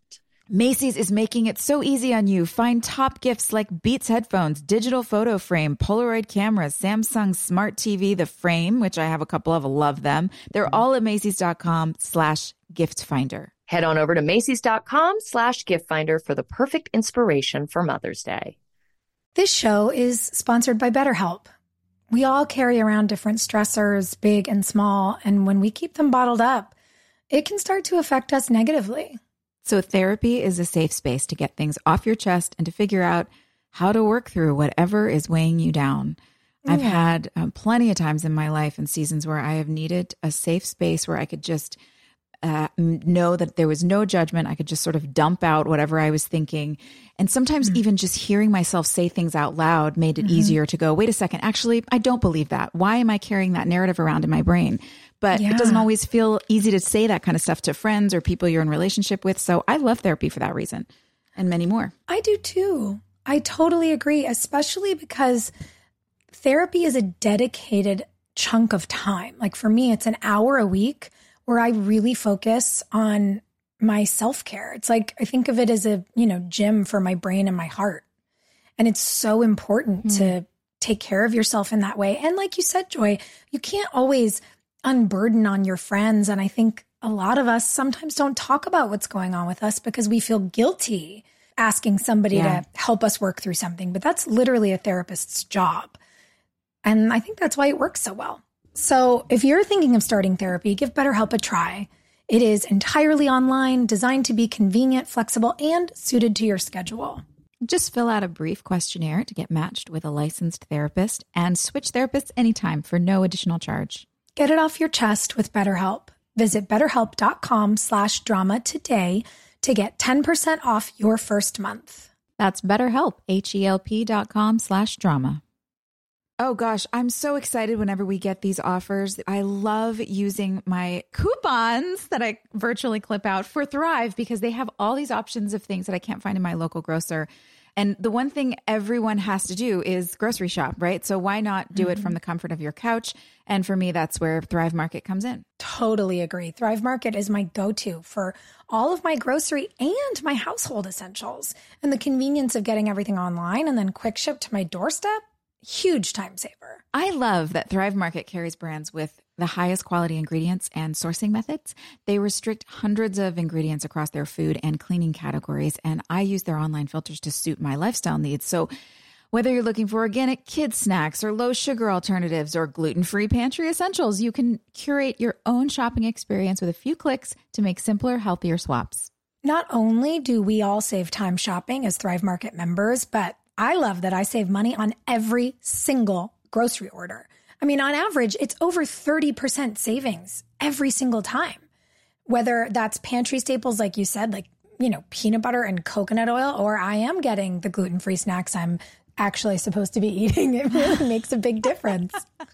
Macy's is making it so easy on you. Find top gifts like Beats headphones, digital photo frame, Polaroid cameras, Samsung smart TV, the frame, which I have a couple of, love them. They're all at Macy's.com slash gift finder. Head on over to Macy's.com slash gift finder for the perfect inspiration for Mother's Day. This show is sponsored by BetterHelp. We all carry around different stressors, big and small, and when we keep them bottled up, it can start to affect us negatively. So therapy is a safe space to get things off your chest and to figure out how to work through whatever is weighing you down. I've Yeah. had um, plenty of times in my life and seasons where I have needed a safe space where I could just uh, know that there was no judgment. I could just sort of dump out whatever I was thinking. And sometimes even just hearing myself say things out loud made it easier to go, wait a second, actually, I don't believe that. Why am I carrying that narrative around in my brain? But it doesn't always feel easy to say that kind of stuff to friends or people you're in relationship with. So I love therapy for that reason and many more. I do too. I totally agree, especially because therapy is a dedicated chunk of time. Like for me, it's an hour a week where I really focus on my self care. It's like I think of it as a, you know, gym for my brain and my heart. And it's so important hmm. to take care of yourself in that way. And like you said, Joy, you can't always unburden on your friends. And I think a lot of us sometimes don't talk about what's going on with us because we feel guilty asking somebody Yeah. to help us work through something. But that's literally a therapist's job. And I think that's why it works so well. So if you're thinking of starting therapy, give BetterHelp a try. It is entirely online, designed to be convenient, flexible, and suited to your schedule. Just fill out a brief questionnaire to get matched with a licensed therapist and switch therapists anytime for no additional charge. Get it off your chest with BetterHelp. Visit betterhelp.com slash drama today to get 10% off your first month. That's BetterHelp, H-E-L-P dot com slash drama. Oh gosh, I'm so excited whenever we get these offers. I love using my coupons that I virtually clip out for Thrive because they have all these options of things that I can't find in my local grocer. And the one thing everyone has to do is grocery shop, right? So why not do it from mm-hmm. the comfort of your couch? And for me, that's where Thrive Market comes in. Totally agree. Thrive Market is my go to for all of my grocery and my household essentials. And the convenience of getting everything online and then quick ship to my doorstep, huge time saver. I love that Thrive Market carries brands with the highest quality ingredients and sourcing methods. They restrict hundreds of ingredients across their food and cleaning categories, and I use their online filters to suit my lifestyle needs. So Whether you're looking for organic kid snacks or low sugar alternatives or gluten free pantry essentials, you can curate your own shopping experience with a few clicks to make simpler, healthier swaps. Not only do we all save time shopping as Thrive Market members, but I love that I save money on every single grocery order. I mean, on average, it's over 30% savings every single time. Whether that's pantry staples, like you said, like, you know, peanut butter and coconut oil, or I am getting the gluten free snacks I'm actually supposed to be eating. It really makes a big difference.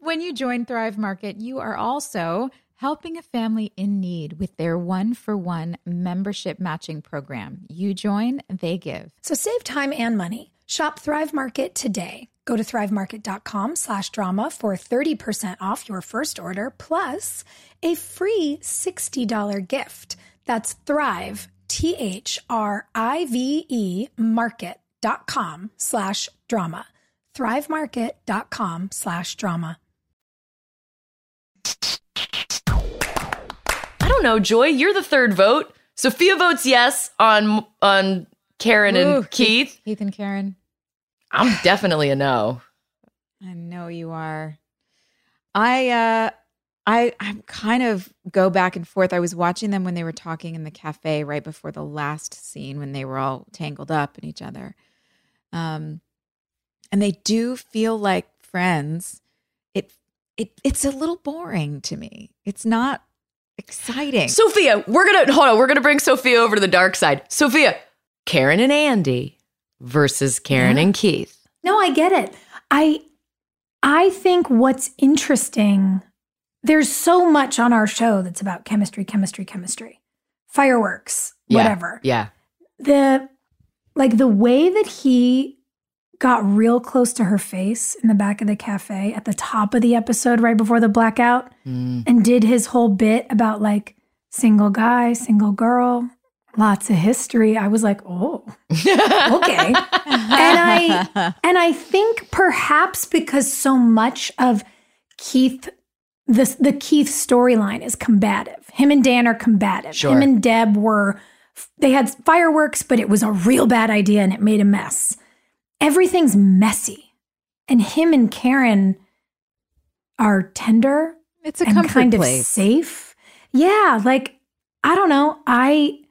When you join Thrive Market, you are also helping a family in need with their one for one membership matching program. You join, they give. So save time and money. Shop Thrive Market today. Go to thrivemarket.com slash drama for 30% off your first order plus a free $60 gift. That's Thrive, T H R I V E market.com slash drama. Thrivemarket.com slash drama. I don't know, Joy. You're the third vote. Sophia votes yes on on Karen and Keith. Keith and Karen. I'm definitely a no. I know you are. I uh I I kind of go back and forth. I was watching them when they were talking in the cafe right before the last scene when they were all tangled up in each other. Um and they do feel like friends. It it it's a little boring to me. It's not exciting. Sophia, we're gonna hold on. We're gonna bring Sophia over to the dark side. Sophia, Karen and Andy versus Karen Yeah. and Keith. No, I get it. I I think what's interesting there's so much on our show that's about chemistry, chemistry, chemistry. Fireworks, Yeah. whatever. Yeah. The like the way that he got real close to her face in the back of the cafe at the top of the episode right before the blackout Mm. and did his whole bit about like single guy, single girl, lots of history. I was like, "Oh, okay." and I and I think perhaps because so much of Keith the the Keith storyline is combative. Him and Dan are combative. Sure. Him and Deb were they had fireworks, but it was a real bad idea and it made a mess. Everything's messy. And him and Karen are tender it's a and comfort kind of safe. Yeah, like I don't know. I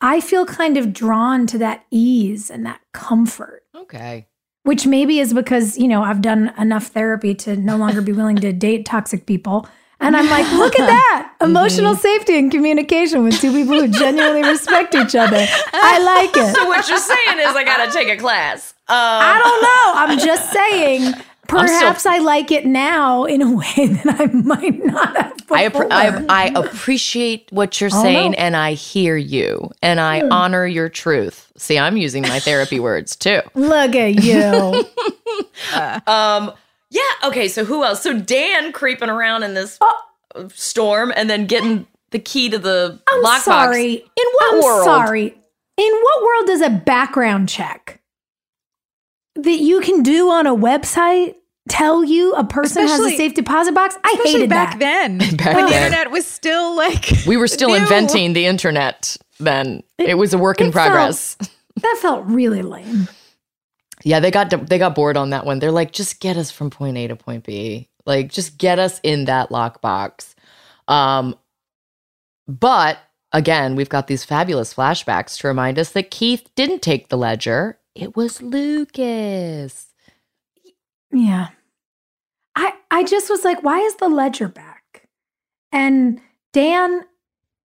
I feel kind of drawn to that ease and that comfort, Okay. which maybe is because, you know, I've done enough therapy to no longer be willing to date toxic people. And I'm like, look at that. Emotional safety and communication with two people who genuinely respect each other. I like it. So what you're saying is I gotta take a class. Um, I don't know. I'm just saying. Perhaps I like it now in a way that I might not have before. I, appre- I, I appreciate what you're Oh, saying and I hear you and I Hmm. honor your truth. See, I'm using my therapy words too. Look at you. Um, yeah. Okay. So who else? So Dan creeping around in this storm and then getting the key to the I'm lockbox. sorry. In what I'm world? sorry. In what world does a background check that you can do on a website tell you a person has a safe deposit box? I Especially hated back that. then. Back when the internet was still like We were still new. inventing the internet then. It, was a work in it felt- progress. That felt really lame. Yeah, they got they got bored on that one. They're like, just get us from point A to point B. Like, just get us in that lockbox. Um, but again, we've got these fabulous flashbacks to remind us that Keith didn't take the ledger. It was Lucas. Yeah. I I just was like, why is the ledger back? And Dan,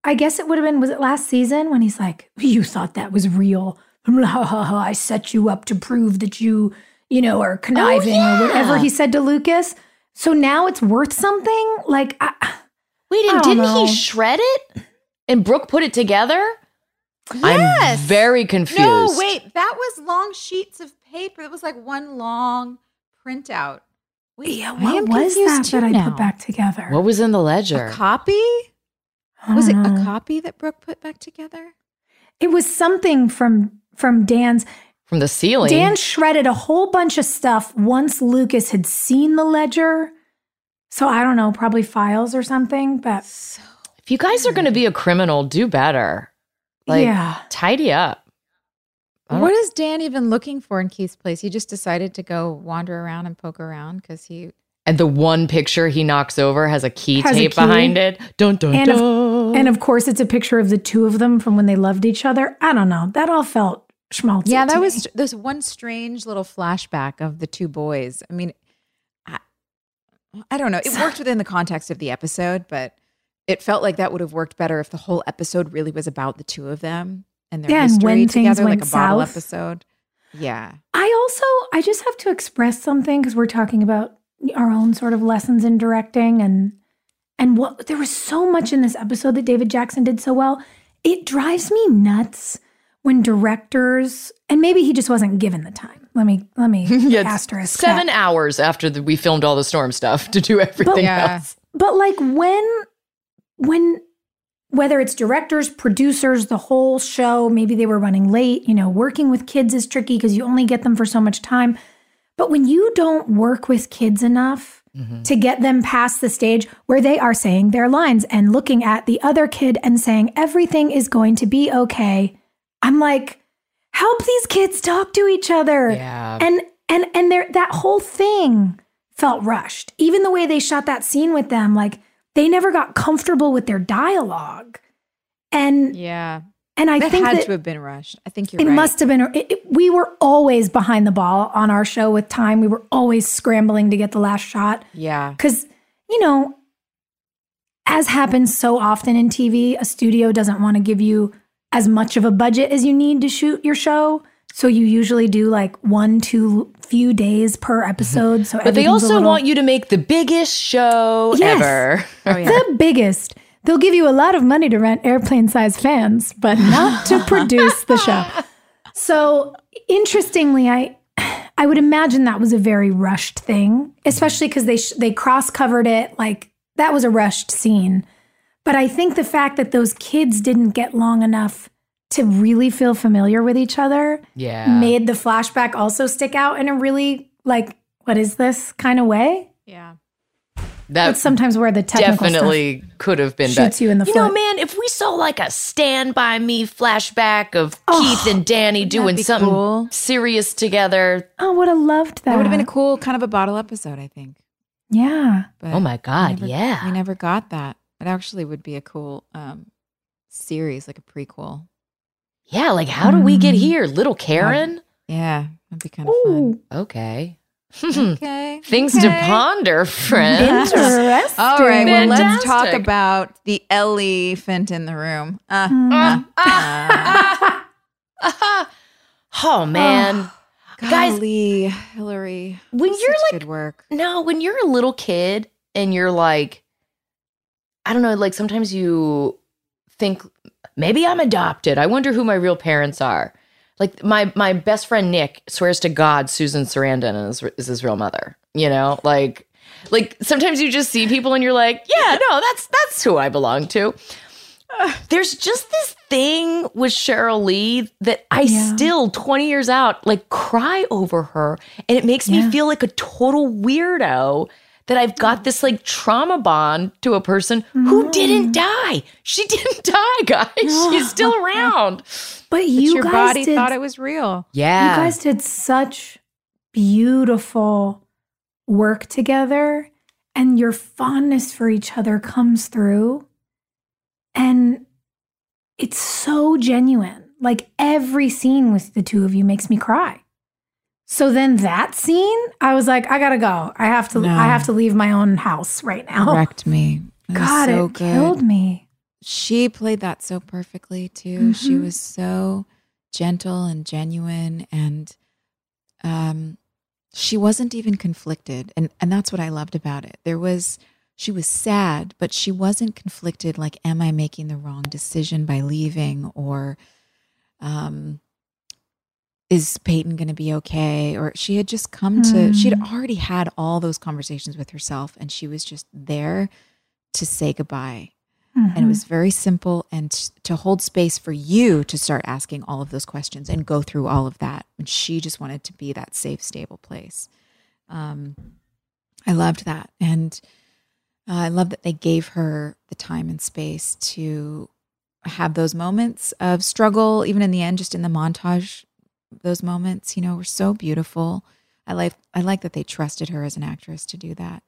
I guess it would have been, was it last season when he's like, you thought that was real. I set you up to prove that you, you know, are oh, conniving or whatever he said to Lucas. So now it's worth something? Like, I, Wait, and didn't know. he shred it? And Brooke put it together? I'm Yes. very confused. No, wait, that was long sheets of paper. It was like one long printout. Wait, yeah, what was that confused that too I now. put back together? What was in the ledger? A copy? I Was it don't a uh. copy that Brooke put back together? It was something from from Dan's From the ceiling. Dan shredded a whole bunch of stuff once Lucas had seen the ledger. So I don't know, probably files or something, but So if you guys are going to be a criminal, do better. Like, yeah. tidy up. Don't- What is Dan even looking for in Keith's place? He just decided to go wander around and poke around because he. And the one picture he knocks over has a key Has a tape key. behind it. Dun dun And of-. And of course, it's a picture of the two of them from when they loved each other. I don't know. That all felt schmaltzy. Yeah, that me. was there's one strange little flashback of the two boys. I mean, I, I don't know. It worked within the context of the episode, but it felt like that would have worked better if the whole episode really was about the two of them and their Yeah, and history when things together, like went a bottle episode. Yeah. I also, I just have to express something because we're talking about our own sort of lessons in directing and and what there was so much in this episode that David Jackson did so well. It drives me nuts when directors and maybe he just wasn't given the time. Let me let me Yeah, it's asterisk seven that. hours after the, we filmed all the storm stuff to do everything Yeah. else. But like when when whether it's directors, producers, the whole show, maybe they were running late, you know, working with kids is tricky because you only get them for so much time. But when you don't work with kids enough mm-hmm. to get them past the stage where they are saying their lines and looking at the other kid and saying everything is going to be okay, I'm like, help these kids talk to each other Yeah. and and and there that whole thing felt rushed even the way they shot that scene with them like they never got comfortable with their dialogue and Yeah. and i that think had that to have been rushed. I think you're right. it right. must have been it, it- we were always behind the ball on our show with time we were always scrambling to get the last shot Yeah. because you know as happens so often in tv a studio doesn't want to give you as much of a budget as you need to shoot your show so you usually do like one two few days per episode so But they also want you to make the biggest show Yes. ever. Oh yeah. the biggest they'll give you a lot of money to rent airplane sized fans but not to produce the show so interestingly i i would imagine that was a very rushed thing especially because they sh- they cross covered it like that was a rushed scene but i think the fact that those kids didn't get long enough to really feel familiar with each other Yeah. made the flashback also stick out in a really like what is this kind of way yeah. that that's sometimes where the technical stuff definitely could have been shoots better. you in the You foot. know, man, if we saw like a stand by me flashback of Oh, Keith and Danny doing something cool? serious together. Oh, would have loved that. That would have been a cool kind of a bottle episode, I think. yeah. But Oh my God, we never- yeah. We never got that. It actually would be a cool um series, like a prequel. Yeah, like how do we get Mm. here? Little Karen? Yeah, that'd be kind of fun. Okay. Okay. Things to ponder, friend. interesting. All right, well, let's talk about the elephant in the room. Uh, Mm. uh, oh man. Guys- golly, Hilarie. When you're like work. No, when you're a little kid and you're like, I don't know, like sometimes you think maybe I'm adopted. I wonder who my real parents are. Like my my best friend Nick swears to God Susan Sarandon is, is his real mother. You know, like like sometimes you just see people and you're like, yeah, no, that's that's who I belong to. There's just this thing with Sheryl Lee that I Yeah. still 20 years out like cry over her and it makes Yeah. me feel like a total weirdo that I've got this like trauma bond to a person who Mm. didn't die. She didn't die, guys. She's still around. But But your guys body did, thought it was real. Yeah. you guys did such beautiful work together and your fondness for each other comes through and it's so genuine like every scene with the two of you makes me cry so then that scene i was like i gotta go i have to No. i have to leave my own house right now Wrecked me. It god so it good. killed me She played that so perfectly too. She Mhm. was so gentle and genuine and um she wasn't even conflicted and and that's what I loved about it. There was she was sad, but she wasn't conflicted like am I making the wrong decision by leaving or um is Peyton going to be okay or she had just come to she had Hmm. already had all those conversations with herself and she was just there to say goodbye and it Mhm. was very simple and to hold space for you to start asking all of those questions and go through all of that and she just wanted to be that safe stable place um, i loved that and uh, i love that they gave her the time and space to have those moments of struggle even in the end just in the montage those moments, you know, were so beautiful. I like I like that they trusted her as an actress to do that.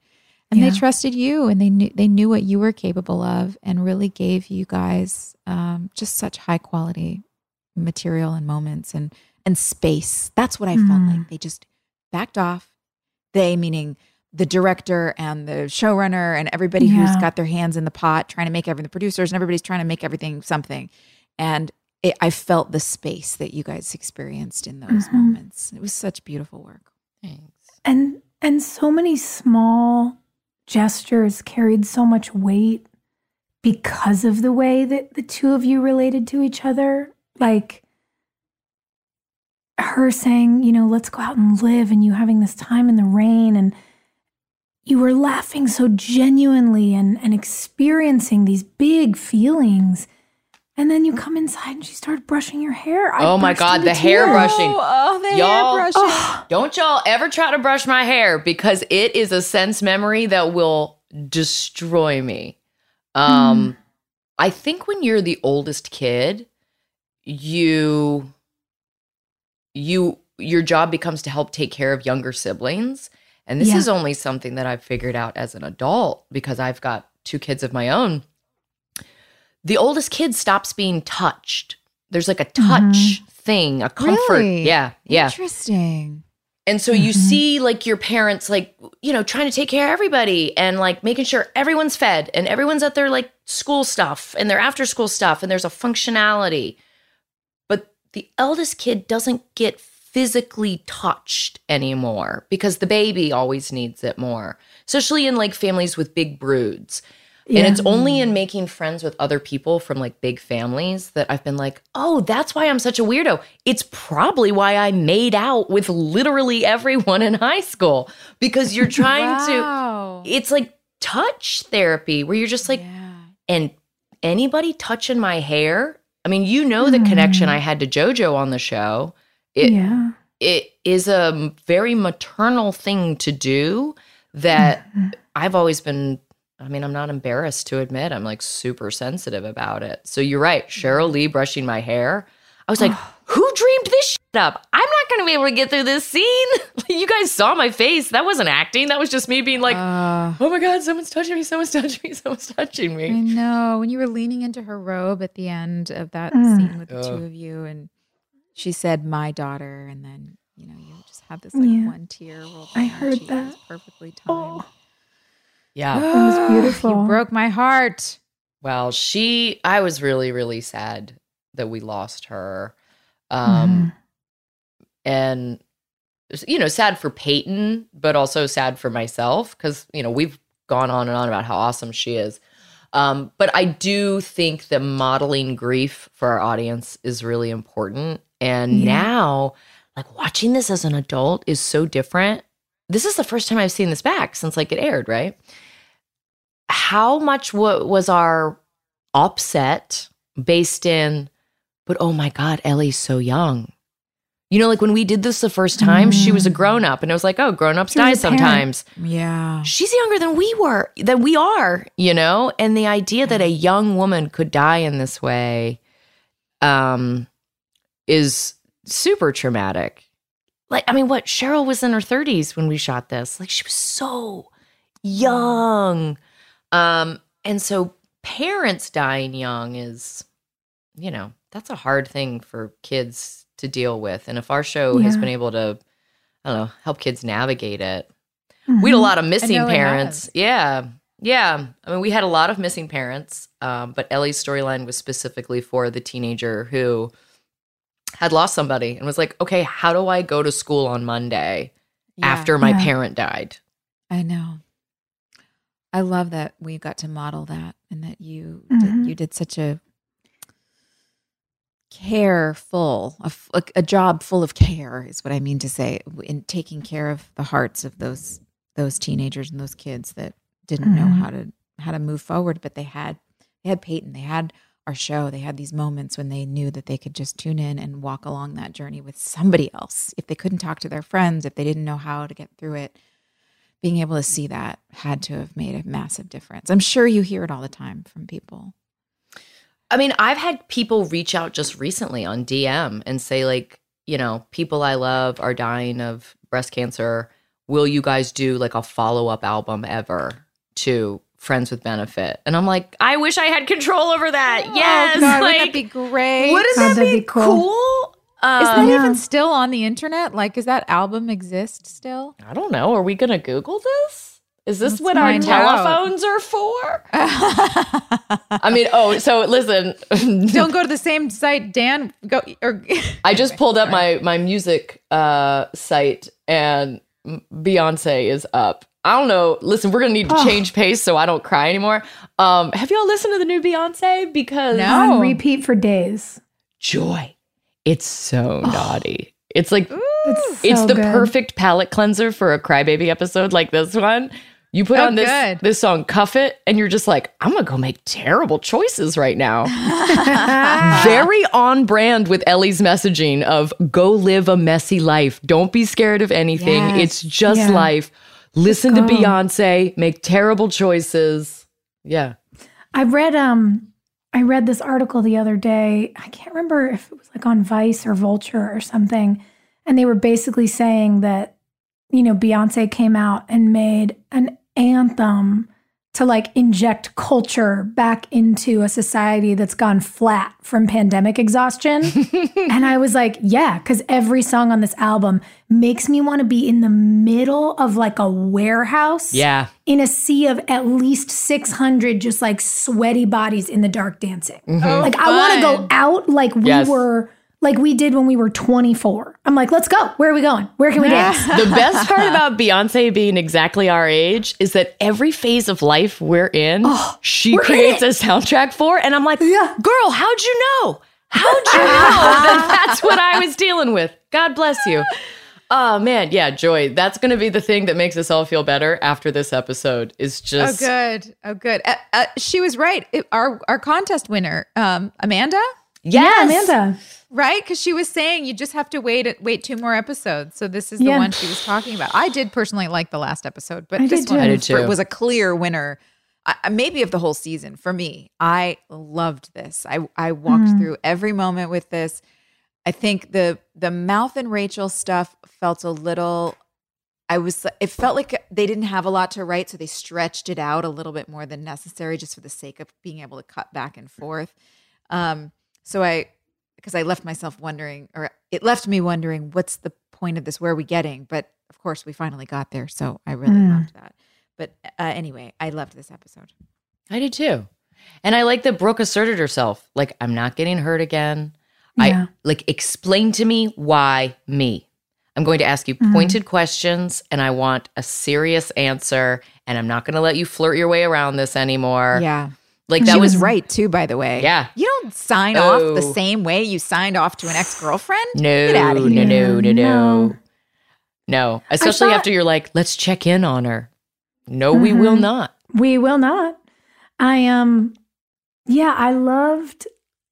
And Yeah. they trusted you and they knew they knew what you were capable of and really gave you guys um, just such high quality material and moments and and space. That's what I felt Mhm. like. They just backed off. They meaning the director and the showrunner and everybody who's got their hands in the pot trying to make everything the producers and everybody's trying to make everything something. And it, I felt the space that you guys experienced in those Mhm. moments. It was such beautiful work. Thanks. And and so many small gestures carried so much weight because of the way that the two of you related to each other. Like her saying, you know, let's go out and live, and you having this time in the rain, and you were laughing so genuinely and, and experiencing these big feelings. And then you come inside and she started brushing your hair. I Oh my God, into the hair tears. brushing. Oh, the Y'all- hairbrushing. Don't y'all ever try to brush my hair because it is a sense memory that will destroy me. Um I think when you're the oldest kid, you you your job becomes to help take care of younger siblings. And this Yeah. is only something that I've figured out as an adult because I've got two kids of my own. The oldest kid stops being touched. There's like a touch thing, a comfort. Really? Yeah. Yeah. Interesting. And so you Mhm. see like your parents like you know trying to take care of everybody and like making sure everyone's fed and everyone's at their like school stuff and their after school stuff and there's a functionality. But the eldest kid doesn't get physically touched anymore because the baby always needs it more. Especially in like families with big broods. And it's only in making friends with other people from like big families that I've been like, oh, that's why I'm such a weirdo. It's probably why I made out with literally everyone in high school because you're trying to, Wow. it's like touch therapy where you're just like, yeah. and anybody touching my hair, I mean, you know the connection I mm. had to JoJo on the show. It, yeah. it is a very maternal thing to do that mm-hmm. I've always been I mean, I'm not embarrassed to admit I'm like super sensitive about it. So you're right, Sheryl Lee brushing my hair. I was like, who dreamed this shit up? I'm not going to be able to get through this scene. you guys saw my face. That wasn't acting. That was just me being like, Uh, oh my God, someone's touching me. Someone's touching me. Someone's touching me. I me. know. When you were leaning into her robe at the end of that Mm. scene with the Ugh. two of you, and she said, "My daughter," and then you know you just have this like Yeah. one tear roll. I down your heard cheek. It was that. perfectly timed. Oh. Yeah. it was beautiful. You broke my heart. Well, she, I was really, really sad that we lost her. Mm-hmm. Um, and you know, sad for Peyton, but also sad for myself because you know we've gone on and on about how awesome she is. Um, but I do think that modeling grief for our audience is really important. And Yeah. now, like watching this as an adult is so different. This is the first time I've seen this back since like it aired, right? How much what was our upset based in, but oh my God, Ellie's so young. You know, like when we did this the first time, she was a grown up, and it was like, oh, grown ups die parent. sometimes. Yeah. She's younger than we were, than we are, you know? And the idea that a young woman could die in this way um, is super traumatic. Like, I mean, what? Sheryl was in her 30s when we shot this. Like, she was so young. Um, and so parents dying young is, you know, that's a hard thing for kids to deal with. And if our show has been able to, I don't know, help kids navigate it, Mm-hmm. we had a lot of missing parents. Yeah. Yeah. I mean, we had a lot of missing parents. Um, but Ellie's storyline was specifically for the teenager who had lost somebody and was like, okay, how do I go to school on Monday Yeah. after my Yeah. parent died? I know. I love that we got to model that and that you Mhm. did, you did such a careful a job full of care is what I mean to say in taking care of the hearts of those those teenagers and those kids that didn't know Mhm. how to how to move forward but they had they had Peyton they had our show they had these moments when they knew that they could just tune in and walk along that journey with somebody else if they couldn't talk to their friends if they didn't know how to get through it being able to see that had to have made a massive difference. I'm sure you hear it all the time from people. I mean, I've had people reach out just recently on DM and say, like, you know, people I love are dying of breast cancer. Will you guys do like a follow up album ever to Friends with Benefit? And I'm like, I wish I had control over that. Oh, yes. oh God, like, wouldn't that be great? wouldn't God, that that'd be, be cool. Cool? Is Um, that Yeah. even still on the internet? Like, does that album exist still? I don't know. Are we going to Google this? Is this Let's what our find out. telephones are for? I mean, oh, so listen. Don't go to the same site, Dan. Go or I just pulled up my my music uh site and Beyonce is up. I don't know. Listen, we're gonna need to change pace so I don't cry anymore. Um, have y'all listened to the new Beyonce? Because No. On Oh. repeat for days. joy, it's so naughty. It's like It's, it's so the good. perfect palate cleanser for a crybaby episode like this one. You put Oh, on this good. this song, "Cuff It," and you're just like, I'm gonna go make terrible choices right now. Very on brand with Ellie's messaging of go live a messy life. Don't be scared of anything. Yes. It's just Yeah. life. Listen to. Beyonce, make terrible choices. Yeah. I read um I read this article the other day. I can't remember if it was like on Vice or Vulture or something. And they were basically saying that, you know, Beyonce came out and made an anthem to like inject culture back into a society that's gone flat from pandemic exhaustion. and I was like, yeah, because every song on this album makes me want to be in the middle of like a warehouse Yeah. in a sea of at least 600 just like sweaty bodies in the dark dancing. like I want to go out like we Mm-hmm. Yes. were like we did when we were 24. I'm like, let's go. Where are we going? Where can we dance? The best part about Beyonce being exactly our age is that every phase of life we're in, she we're creates it. a soundtrack for. And I'm like, Yeah. girl, how'd you know? How'd you know that that's what I was dealing with? God bless you. Oh man, yeah, Joy. That's going to be the thing that makes us all feel better after this episode. Is just Oh, good. Oh, good. Uh, uh, she was right. It- our our contest winner, um, Amanda, yes, Yeah, Amanda. Right? Because she was saying you just have to wait wait two more episodes. So this is the Yeah. one she was talking about. I did personally like the last episode, but I this did one too. I was a clear winner. I, I- maybe of the whole season for me. I loved this. I I walked Mhm. through every moment with this. I think the the mouth and Rachel stuff felt a little. I was. It felt like they didn't have a lot to write, so they stretched it out a little bit more than necessary, just for the sake of being able to cut back and forth. Um, so I, because I left myself wondering, or it left me wondering, what's the point of this? Where are we getting? But of course, we finally got there, so I really Mm. loved that. But uh, anyway, I loved this episode. I did too. And I like that Brooke asserted herself. Like, I'm not getting hurt again. Yeah. I like explain to me why me. I'm going to ask you Mhm. pointed questions and I want a serious answer. And I'm not going to let you flirt your way around this anymore. Yeah, Like she that was was right too. By the way, Yeah. you don't sign off the Oh. same way you signed off to an ex girlfriend. no, Get outta no, here. no, no, no, No. no. Especially thought- after you're like, let's check in on her. No, we will not. We will not. I um yeah, I loved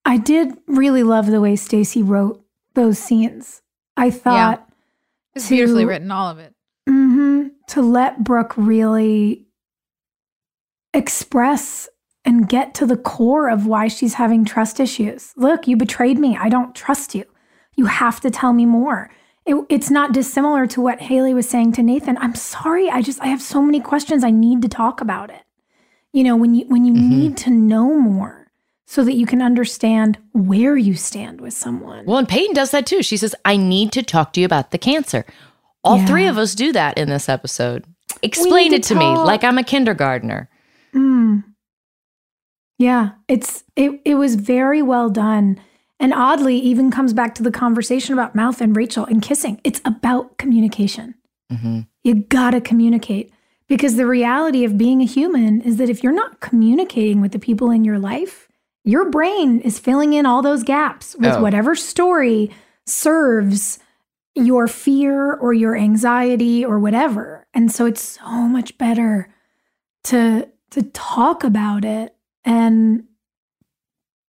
I did really love the way Stacy wrote those scenes. I thought It's beautifully written, all of it. mhm, to let Brooke really express and get to the core of why she's having trust issues. Look, you betrayed me. I don't trust you. You have to tell me more. It, it's not dissimilar to what Haley was saying to Nathan. I'm sorry. I just I have so many questions. I need to talk about it. You know, when you when you Mhm. need to know more so that you can understand where you stand with someone. Well, and Peyton does that too. She says, I need to talk to you about the cancer. All Yeah. three of us do that in this episode. Explain it to me like I'm a kindergartner. Mm. Yeah, it's it it was very well done. And oddly, even comes back to the conversation about mouth and Rachel and kissing. It's about communication. hmm You gotta communicate. Because the reality of being a human is that if you're not communicating with the people in your life, your brain is filling in all those gaps with Oh. whatever story serves your fear or your anxiety or whatever. And so it's so much better to to talk about it and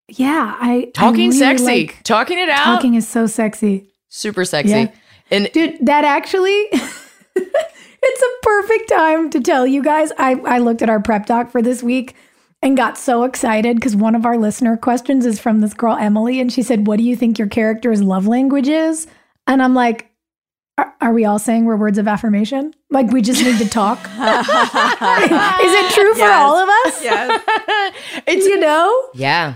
yeah, I I Talking really sexy, like- talking it out. talking is so sexy. super sexy. Yeah. And Dude, that actually it's a perfect time to tell you guys. I, I looked at our prep doc for this week and got so excited because one of our listener questions is from this girl, Emily, and she said, What do you think your character's love language is? And I'm like, are, are we all saying we're words of affirmation? Like we just need to talk? Is it true for Yes. all of us? yes. it's You know? Yeah.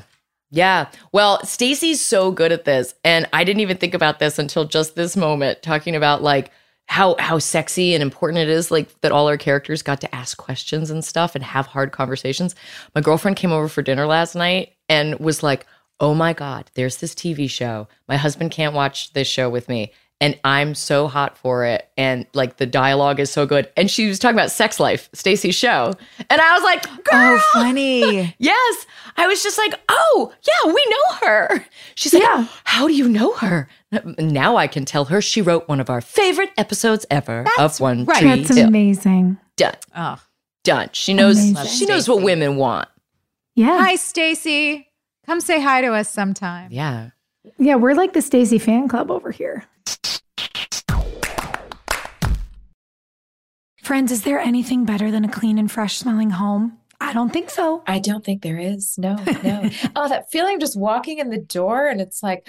Yeah. Well, Stacy's so good at this. And I didn't even think about this until just this moment, talking about like how how sexy and important it is, like that all our characters got to ask questions and stuff and have hard conversations. My girlfriend came over for dinner last night and was like, Oh my God, there's this TV show. My husband can't watch this show with me. And I'm so hot for it. And like the dialogue is so good. And she was talking about sex life, Stacy's show. And I was like, oh, Girl, Oh, funny. Yes. I was just like, oh, yeah, we know her. She's like, Yeah. how do you know her? Now I can tell her she wrote one of our favorite episodes ever of One right. Tree That's Hill. amazing. Done. Oh. Done. She knows. Amazing. She knows what women want. Yeah. Hi, Stacy. Come say hi to us sometime. Yeah. Yeah, we're like the Stacy fan club over here. Friends, is there anything better than a clean and fresh smelling home? I don't think so. I don't think there is. No, no. oh, that feeling just walking in the door and it's like,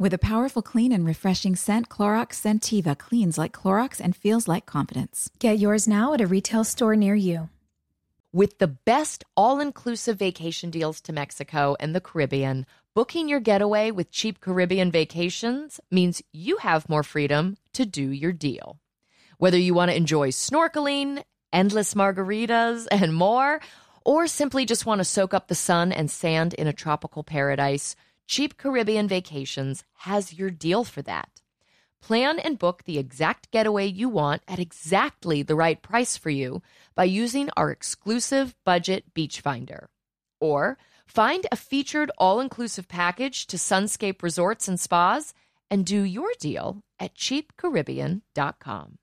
With a powerful, clean, and refreshing scent, Clorox Sentiva cleans like Clorox and feels like confidence. Get yours now at a retail store near you. With the best all inclusive vacation deals to Mexico and the Caribbean, booking your getaway with cheap Caribbean vacations means you have more freedom to do your deal. Whether you want to enjoy snorkeling, endless margaritas, and more, or simply just want to soak up the sun and sand in a tropical paradise, Cheap Caribbean Vacations has your deal for that. Plan and book the exact getaway you want at exactly the right price for you by using our exclusive budget beach finder. Or find a featured all inclusive package to Sunscape Resorts and Spas and do your deal at cheapcaribbean.com.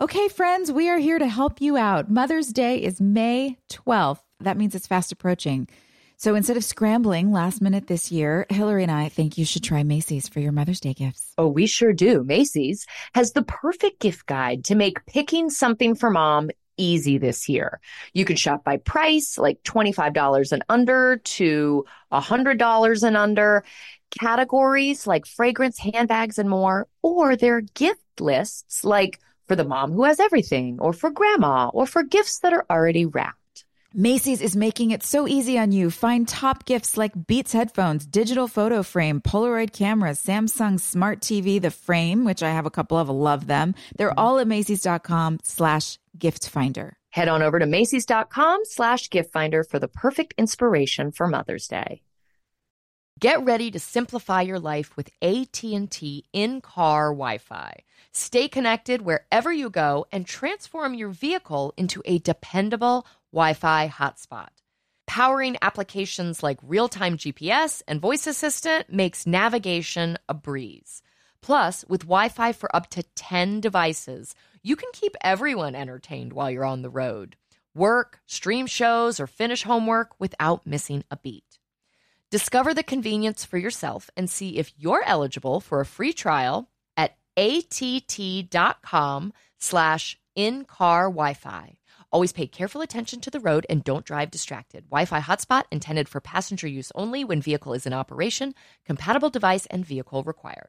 Okay, friends, we are here to help you out. Mother's Day is May 12th. That means it's fast approaching. So instead of scrambling last minute this year, Hilarie and I think you should try Macy's for your Mother's Day gifts. Oh, we sure do. Macy's has the perfect gift guide to make picking something for mom easy this year. You can shop by price, like $25 and under to $100 and under, categories like fragrance, handbags, and more, or their gift lists like for the mom who has everything, or for grandma, or for gifts that are already wrapped. Macy's is making it so easy on you. Find top gifts like Beats headphones, digital photo frame, Polaroid cameras, Samsung smart TV, the frame, which I have a couple of, love them. They're all at Macy's.com slash gift finder. Head on over to Macy's.com slash gift finder for the perfect inspiration for Mother's Day. Get ready to simplify your life with AT&T in-car Wi-Fi. Stay connected wherever you go and transform your vehicle into a dependable Wi-Fi hotspot. Powering applications like real-time GPS and voice assistant makes navigation a breeze. Plus, with Wi-Fi for up to 10 devices, you can keep everyone entertained while you're on the road. Work, stream shows, or finish homework without missing a beat. Discover the convenience for yourself and see if you're eligible for a free trial att.com slash in-car Wi-Fi. Always pay careful attention to the road and don't drive distracted. Wi-Fi hotspot intended for passenger use only when vehicle is in operation. Compatible device and vehicle required.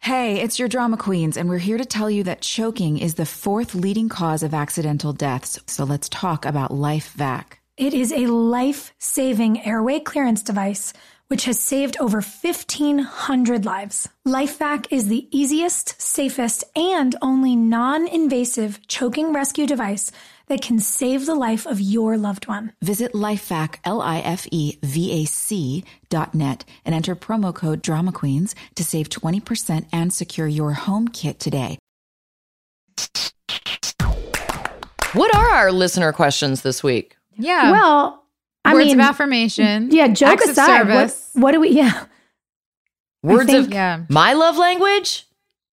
Hey, it's your drama queens, and we're here to tell you that choking is the fourth leading cause of accidental deaths. So let's talk about LifeVac. It is a life saving airway clearance device which has saved over 1,500 lives. LifeVac is the easiest, safest, and only non invasive choking rescue device that can save the life of your loved one. Visit lifevac, L-I-F-E-V-A-C dot net and enter promo code Drama Queens to save 20% and secure your home kit today. What are our listener questions this week? Yeah. well, I Words mean, of affirmation. yeah, joke acts of aside, what, service. what do we, yeah. Words think- of Yeah. my love language?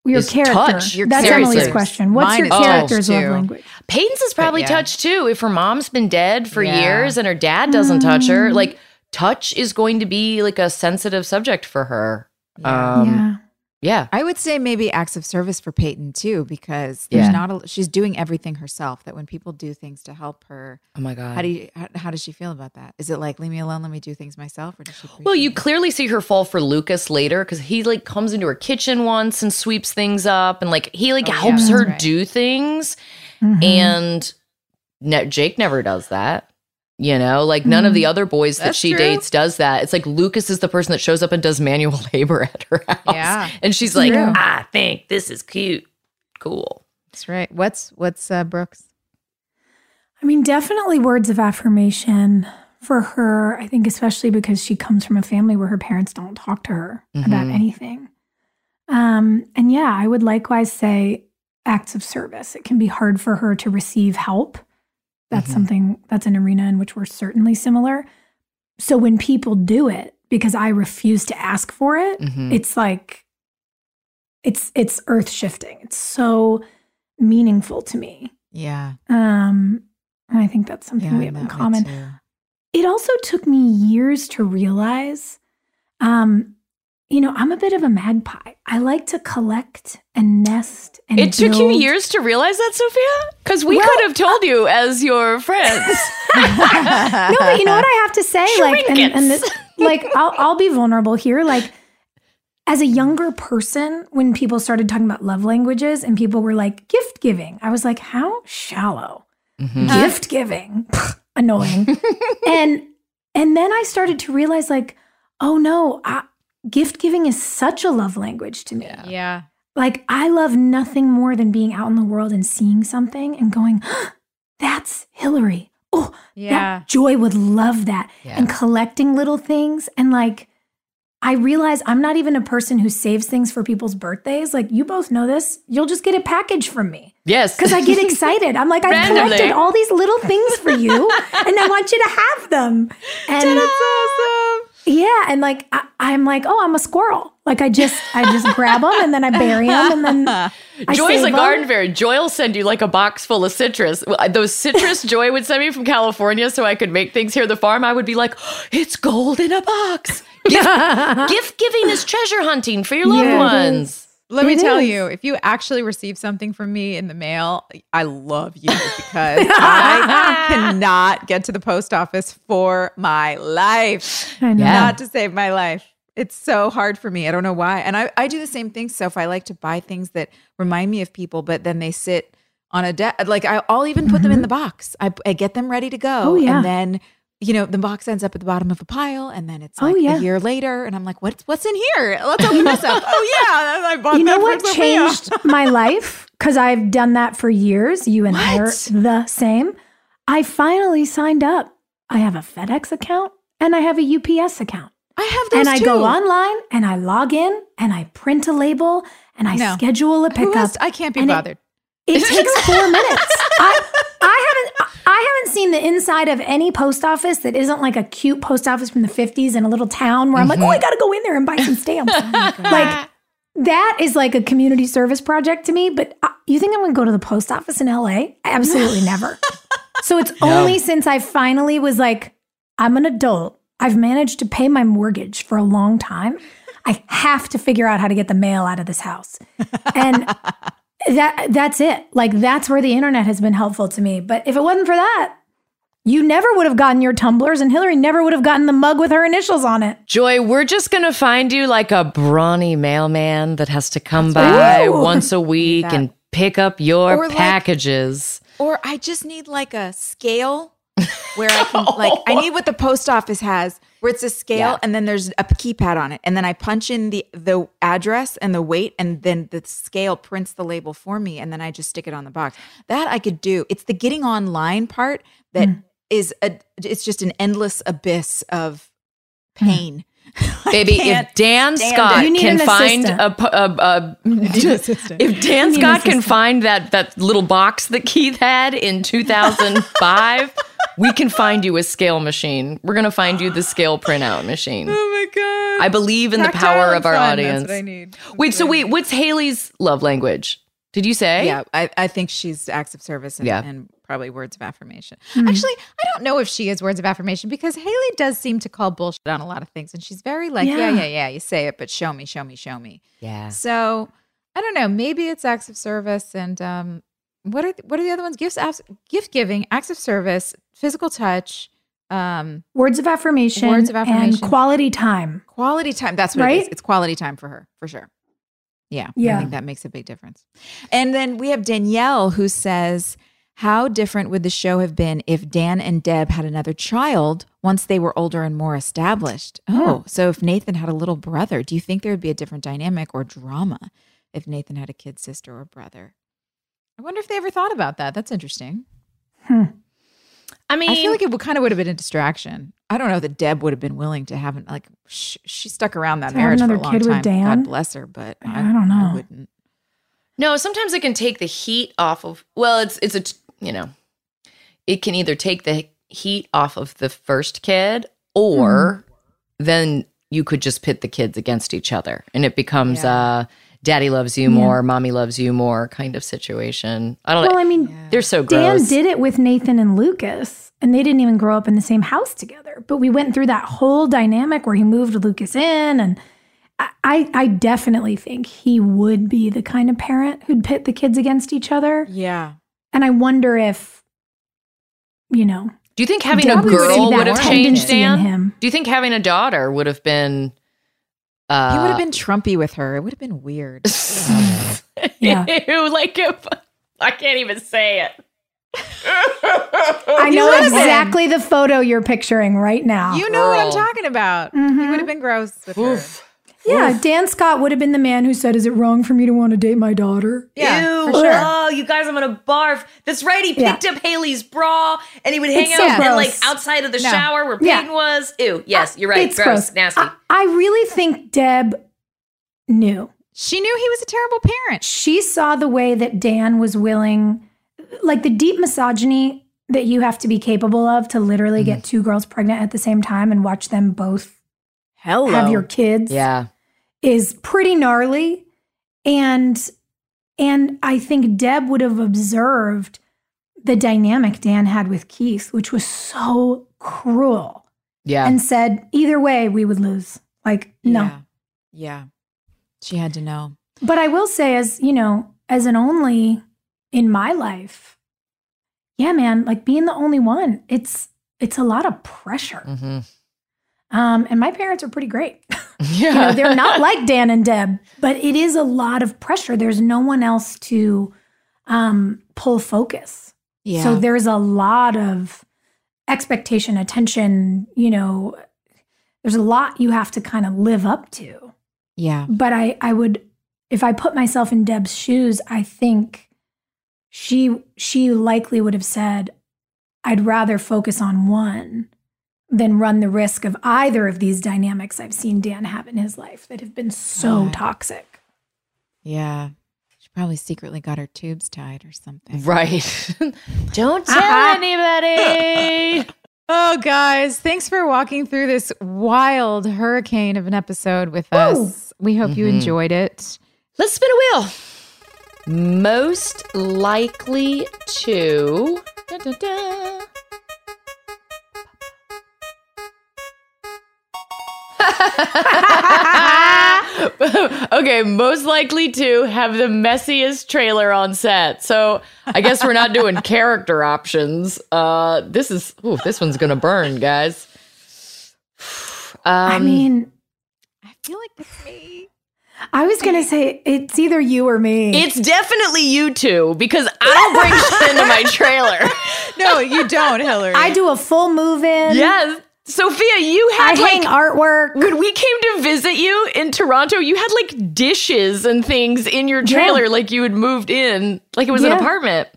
your is character. touch. Your That's characters. Emily's question. What's Mine your character's love language? Peyton's is probably yeah. touch too. If her mom's been dead for Yeah. years and her dad doesn't touch Mm. her, like touch is going to be like a sensitive subject for her. Um, yeah. Yeah. I would say maybe acts of service for Peyton too, because there's Yeah. not a, she's doing everything herself. That when people do things to help her, Oh my god. how do you how, how does she feel about that? Is it like leave me alone, let me do things myself, or does she? Well, you clearly see her fall for Lucas later because he like comes into her kitchen once and sweeps things up, and like he like Oh, helps that's her right. do things, Mhm. and ne- Jake never does that. You know, like none of the other boys that she true. dates does that. It's like Lucas is the person that shows up and does manual labor at her house. Yeah. And she's like, true. I think this is cute. Cool. that's right. What's what's uh, Brooks? I mean, definitely words of affirmation for her. I think, especially because she comes from a family where her parents don't talk to her about Mhm. anything. Um, and yeah, I would likewise say acts of service. It can be hard for her to receive help. That's Mhm. something that's an arena in which we're certainly similar. So when people do it, because I refuse to ask for it, Mhm. it's like it's it's earth shifting. It's so meaningful to me. Yeah, Um, and I think that's something yeah, we have in common. It also took me years to realize, um, you know, I'm a bit of a magpie. I like to collect and nest and It took you years to realize that, Sophia? Because we Well, could have told you as your friends. no, but you know what I have to say? Like, and, and this, like, I'll, I'll be vulnerable here. Like, as a younger person, when people started talking about love languages and people were like, gift giving, I was like, how shallow. Mhm. Gift giving, annoying. and and then I started to realize, like, oh no, I, gift giving is such a love language to me. Yeah, Like, I love nothing more than being out in the world and seeing something and going, that's Hilarie. Oh, yeah. that Joy would love that. Yeah. And collecting little things. And like, I realize I'm not even a person who saves things for people's birthdays. Like, you both know this. You'll just get a package from me Yes. because I get excited. I'm like, I've collected all these little things for you and I want you to have them. And yeah, and like, I, I'm like, oh, I'm a squirrel. Like, I just, I just grab them and then I bury them and then I Joy's a garden fairy. Joy will send you like a box full of citrus. Those citrus Joy would send me from California so I could make things here at the farm. I would be like, oh, it's gold in a box. Gift, gift giving is treasure hunting for your loved Yeah, ones. Let me tell is. you, if you actually receive something from me in the mail, I love you because I cannot get to the post office for my life. I know. Not to save my life. It's so hard for me. I don't know why. And I, I do the same thing, Soph. I like to buy things that remind me of people, but then they sit on a desk. Like I, I'll even put them in the box. I, I get them ready to go. Mm-hmm. Oh, yeah. And then, you know, the box ends up at the bottom of a pile. And then it's Oh, yeah. a year later. And I'm like, what's, what's in here? Let's open this up. Oh, yeah. I bought you know what changed my life because i've done that for years you and i are the same i finally signed up i have a fedex account and i have a ups account I have those and i too. go online and i log in and i print a label and i No. schedule a pickup I can't be and it- bothered. It takes four minutes I, I haven't I haven't seen the inside of any post office that isn't like a cute post office from the 50s in a little town where I'm like, oh, I gotta go in there and buy some stamps. like that is like a community service project to me. But uh, you think I'm gonna go to the post office in LA? Absolutely never. So it's only since I finally was like, I'm an adult. I've managed to pay my mortgage for a long time. I have to figure out how to get the mail out of this house. And that that's it. Like that's where the internet has been helpful to me. But if it wasn't for that, you never would have gotten your tumblers and Hilarie never would have gotten the mug with her initials on it. Joy, we're just going to find you like a brawny mailman that has to come by Ooh. once a week That- and pick up your Or like- packages. Or I just need like a scale where I can like I oh. need what the post office has, where it's a scale Yeah. and then there's a keypad on it, and then I punch in the the address and the weight, and then the scale prints the label for me, and then I just stick it on the box. That I could do. It's the getting online part that mm. is a it's just an endless abyss of pain. Hmm. I Baby, if Dan Scott it. You need can find assistant. a, a, a if Dan You need an Scott can find that that little box that Keith had in 2005, we can find you a scale machine. We're gonna find you the scale printout machine. Oh my god! I believe in the power of our fun, audience. That's what I need. Wait, so wait, what's Haley's love language? Did you say? Yeah, I, I think she's acts of service and, Yeah. and probably words of affirmation. Hmm. Actually, I don't know if she is words of affirmation because Haley does seem to call bullshit on a lot of things, and she's very like, yeah, Yeah. yeah, yeah, you say it, but show me, show me, show me. Yeah. So I don't know. Maybe it's acts of service and um, what are what are the other ones? Gifts, acts, gift giving, acts of service, physical touch, um, Words of affirmation, Words of affirmation. and quality time. quality time. That's what it is. Right? It's quality time for her for sure. Yeah, yeah. I think that makes a big difference. And then we have Danielle who says, "How different would the show have been if Dan and Deb had another child once they were older and more established?" Oh, so if Nathan had a little brother, do you think there would be a different dynamic or drama if Nathan had a kid sister or brother? I wonder if they ever thought about that. That's interesting. I mean, I feel like it would kind of would have been a distraction. I don't know that Deb would have been willing to have an like. Sh- she stuck around that To have marriage for a long kid with time. Dan? God bless her, but I, I don't know. I wouldn't. No, sometimes it can take the heat off of. Well, it's it's a t- you know, it can either take the heat off of the first kid, or then you could just pit the kids against each other, and it becomes Yeah. uh, daddy loves you more, mommy loves you more kind of situation. I don't Well, know. I mean, They're so Dan did it with Nathan and Lucas, and they didn't even grow up in the same house together. But we went through that whole dynamic where he moved Lucas in, and I, I, I definitely think he would be the kind of parent who'd pit the kids against each other. Yeah, And I wonder if, you know, Do you think having Deb a girl would have changed Dan? him. Do you think having a daughter would have been? Uh, he would have been Trumpy with her. It would have been weird. Yeah. Ew, like if I can't even say it. I know would have been. exactly the photo you're picturing right now. you know what I'm talking about. He Mhm. would have been gross with her. Oof. yeah, Dan Scott would have been the man who said, Is it wrong for me to want to date my daughter? Yeah, Ew. for sure. Oh, you guys, I'm gonna barf. That's right. He Yeah. picked up Haley's bra and he would hang It's out so and like outside of the No. shower where Yeah. Peyton was. Ew. Yes, you're right. It's gross, gross. nasty. I, I really think Deb knew. She knew he was a terrible parent. She saw the way that Dan was willing, like the deep misogyny that you have to be capable of to literally get mm. two girls pregnant at the same time and watch them both Hello. have your kids. yeah. Is pretty gnarly and and I think Deb would have observed the dynamic Dan had with Keith which was so cruel Yeah. and said either way we would lose like no Yeah. Yeah. She had to know. but I will say as you know as an only in my life yeah man like being the only one it's it's a lot of pressure hmm um and my parents are pretty great Yeah. you know, they're not like Dan and Deb, but it is a lot of pressure. There's no one else to um, pull focus. Yeah. So there's a lot of expectation, attention, you know, there's a lot you have to kind of live up to. yeah. But I, I would, if I put myself in Deb's shoes, I think she, she likely would have said, I'd rather focus on one than run the risk of either of these dynamics I've seen Dan have in his life that have been so Right. toxic. Yeah. She probably secretly got her tubes tied or something. Right. Don't tell Uh-huh. anybody. Oh, guys, thanks for walking through this wild hurricane of an episode with us. We hope you Mhm. enjoyed it. Let's spin a wheel. Most likely to. Da, da, da. okay, most likely to have the messiest trailer on set. So I guess we're not doing character options. Uh, this is ooh, this one's gonna burn, guys. Um, I mean, I feel like it's me. I was going to say it's either you or me. It's definitely you two because I don't bring shit into my trailer. No, you don't, Hilarie. I do a full move in. yes. Sophia, you had hang like artwork. when we came to visit you in Toronto, you had like dishes and things in your trailer like you had moved in, like it was an apartment.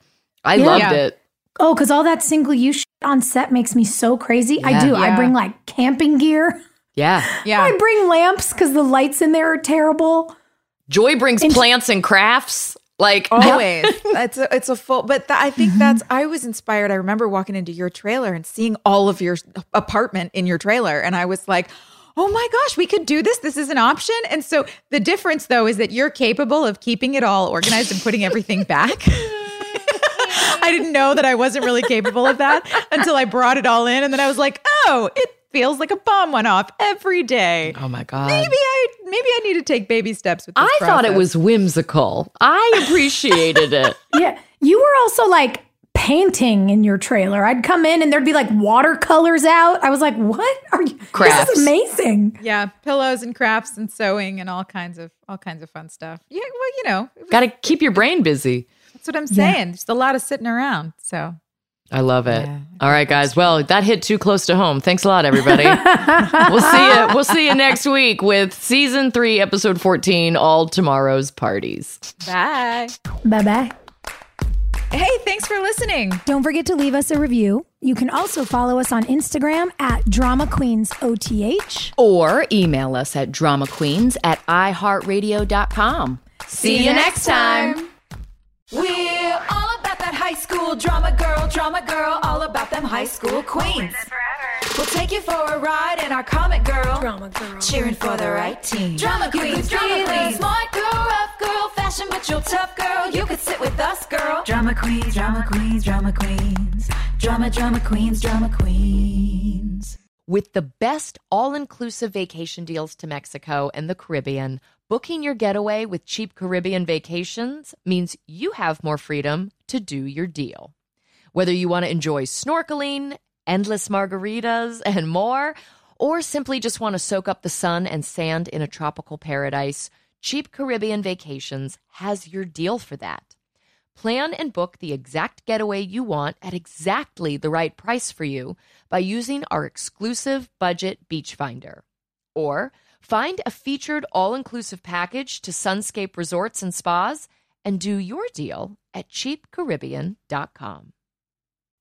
I Yeah. loved Yeah. it. Oh, because all that single use shit on set makes me so crazy. I Yeah. do. I bring like camping gear. Yeah. yeah. I bring lamps because the lights in there are terrible. Joy brings And- plants and crafts. Like Always. it's a, it's a full, but th- I think that's, I was inspired. I remember walking into your trailer and seeing all of your apartment in your trailer. And I was like, oh my gosh, we could do this. This is an option. And so the difference though is that you're capable of keeping it all organized and putting everything back. I didn't know that I wasn't really capable of that until I brought it all in. And then I was like, oh, it feels like a bomb went off every day. Oh my god. Maybe I maybe I need to take baby steps with this I thought it was whimsical. I appreciated it. Yeah. You were also like painting in your trailer. I'd come in and there'd be like watercolors out. I was like, what are you? Crafts. This is amazing. yeah, pillows and crafts and sewing and all kinds of all kinds of fun stuff. Yeah, well, you know, Got to keep your brain busy. that's what I'm saying. Just a lot of sitting around. So I love it. Yeah, All right, guys. Well, that hit too close to home. Thanks a lot, everybody. we'll see you. We'll see you next week with season three, episode fourteen. All tomorrow's parties. bye. Bye bye. Hey, thanks for listening. Don't forget to leave us a review. You can also follow us on Instagram at Drama Queens OTH. Or email us at dramaqueens at iheartradio.com. See, you next time. We're all about that high school drama girl, drama girl, all about them high school queens. We'll take you for a ride in our comic girl, drama girl, cheering for the right team. Drama queens, drama queens, smart girl, rough girl, fashion but you're tough girl. You could sit with us, girl. Drama queens, drama queens, drama queens, drama, drama queens, drama queens. With the best all inclusive vacation deals to Mexico and the Caribbean, booking your getaway with cheap Caribbean vacations means you have more freedom to do your deal. Whether you want to enjoy snorkeling, endless margaritas, and more, or simply just want to soak up the sun and sand in a tropical paradise, Cheap Caribbean Vacations has your deal for that. Plan and book the exact getaway you want at exactly the right price for you by using our exclusive budget beach finder. Or find a featured all inclusive package to Sunscape Resorts and Spas and do your deal at cheapcaribbean.com.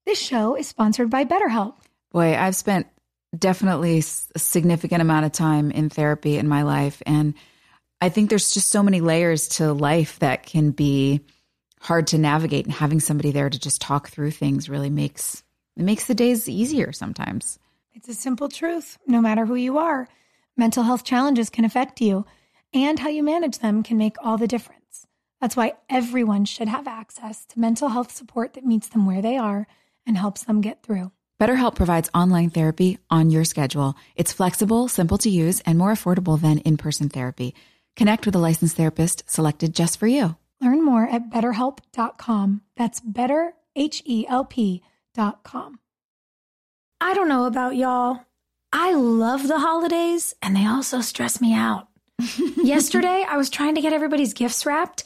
This show is sponsored by BetterHelp. Boy, I've spent definitely a significant amount of time in therapy in my life. And I think there's just so many layers to life that can be hard to navigate. And having somebody there to just talk through things really makes it makes the days easier sometimes. It's a simple truth. No matter who you are, mental health challenges can affect you, and how you manage them can make all the difference. That's why everyone should have access to mental health support that meets them where they are and helps them get through. BetterHelp provides online therapy on your schedule. It's flexible, simple to use, and more affordable than in person therapy. Connect with a licensed therapist selected just for you. Learn more at betterhelp.com. That's better, H E L P.com. I don't know about y'all. I love the holidays, and they also stress me out. Yesterday, I was trying to get everybody's gifts wrapped,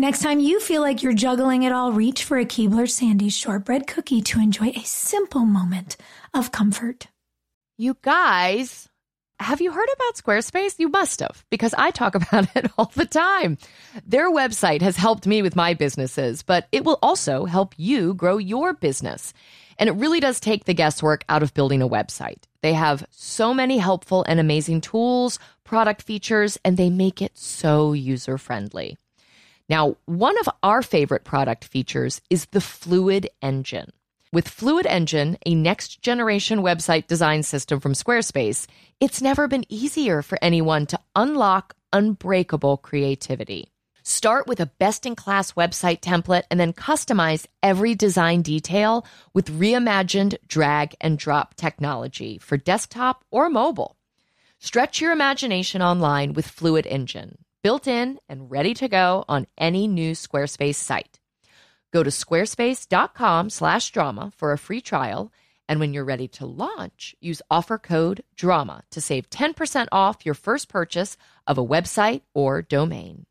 Next time you feel like you're juggling it all, reach for a Keebler Sandies shortbread cookie to enjoy a simple moment of comfort. You guys, have you heard about Squarespace? You must have, because I talk about it all the time. Their website has helped me with my businesses, but it will also help you grow your business. And it really does take the guesswork out of building a website. They have so many helpful and amazing tools, product features, and they make it so user friendly. Now, one of our favorite product features is the Fluid Engine. With Fluid Engine, a next generation website design system from Squarespace, it's never been easier for anyone to unlock unbreakable creativity. Start with a best in class website template and then customize every design detail with reimagined drag and drop technology for desktop or mobile. Stretch your imagination online with Fluid Engine, built in and ready to go on any new Squarespace site. Go to squarespace.com slash drama for a free trial And when you're ready to launch, use offer code DRAMA to save 10% off your first purchase of a website or domain.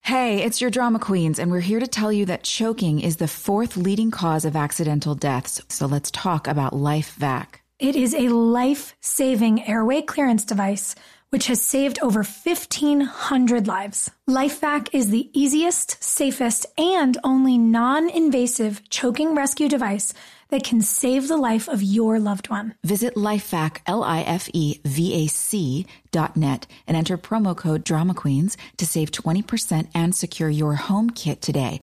Hey, it's your drama queens, and we're here to tell you that choking is the fourth leading cause of accidental deaths. So let's talk about LifeVac. It is a life saving airway clearance device which has saved over 1,500 lives. LifeVac is the easiest, safest, and only non invasive choking rescue device that can save the life of your loved one. Visit LifeVac, L I F E V A C dot net, and enter promo code Drama Queens to save 20% and secure your home kit today.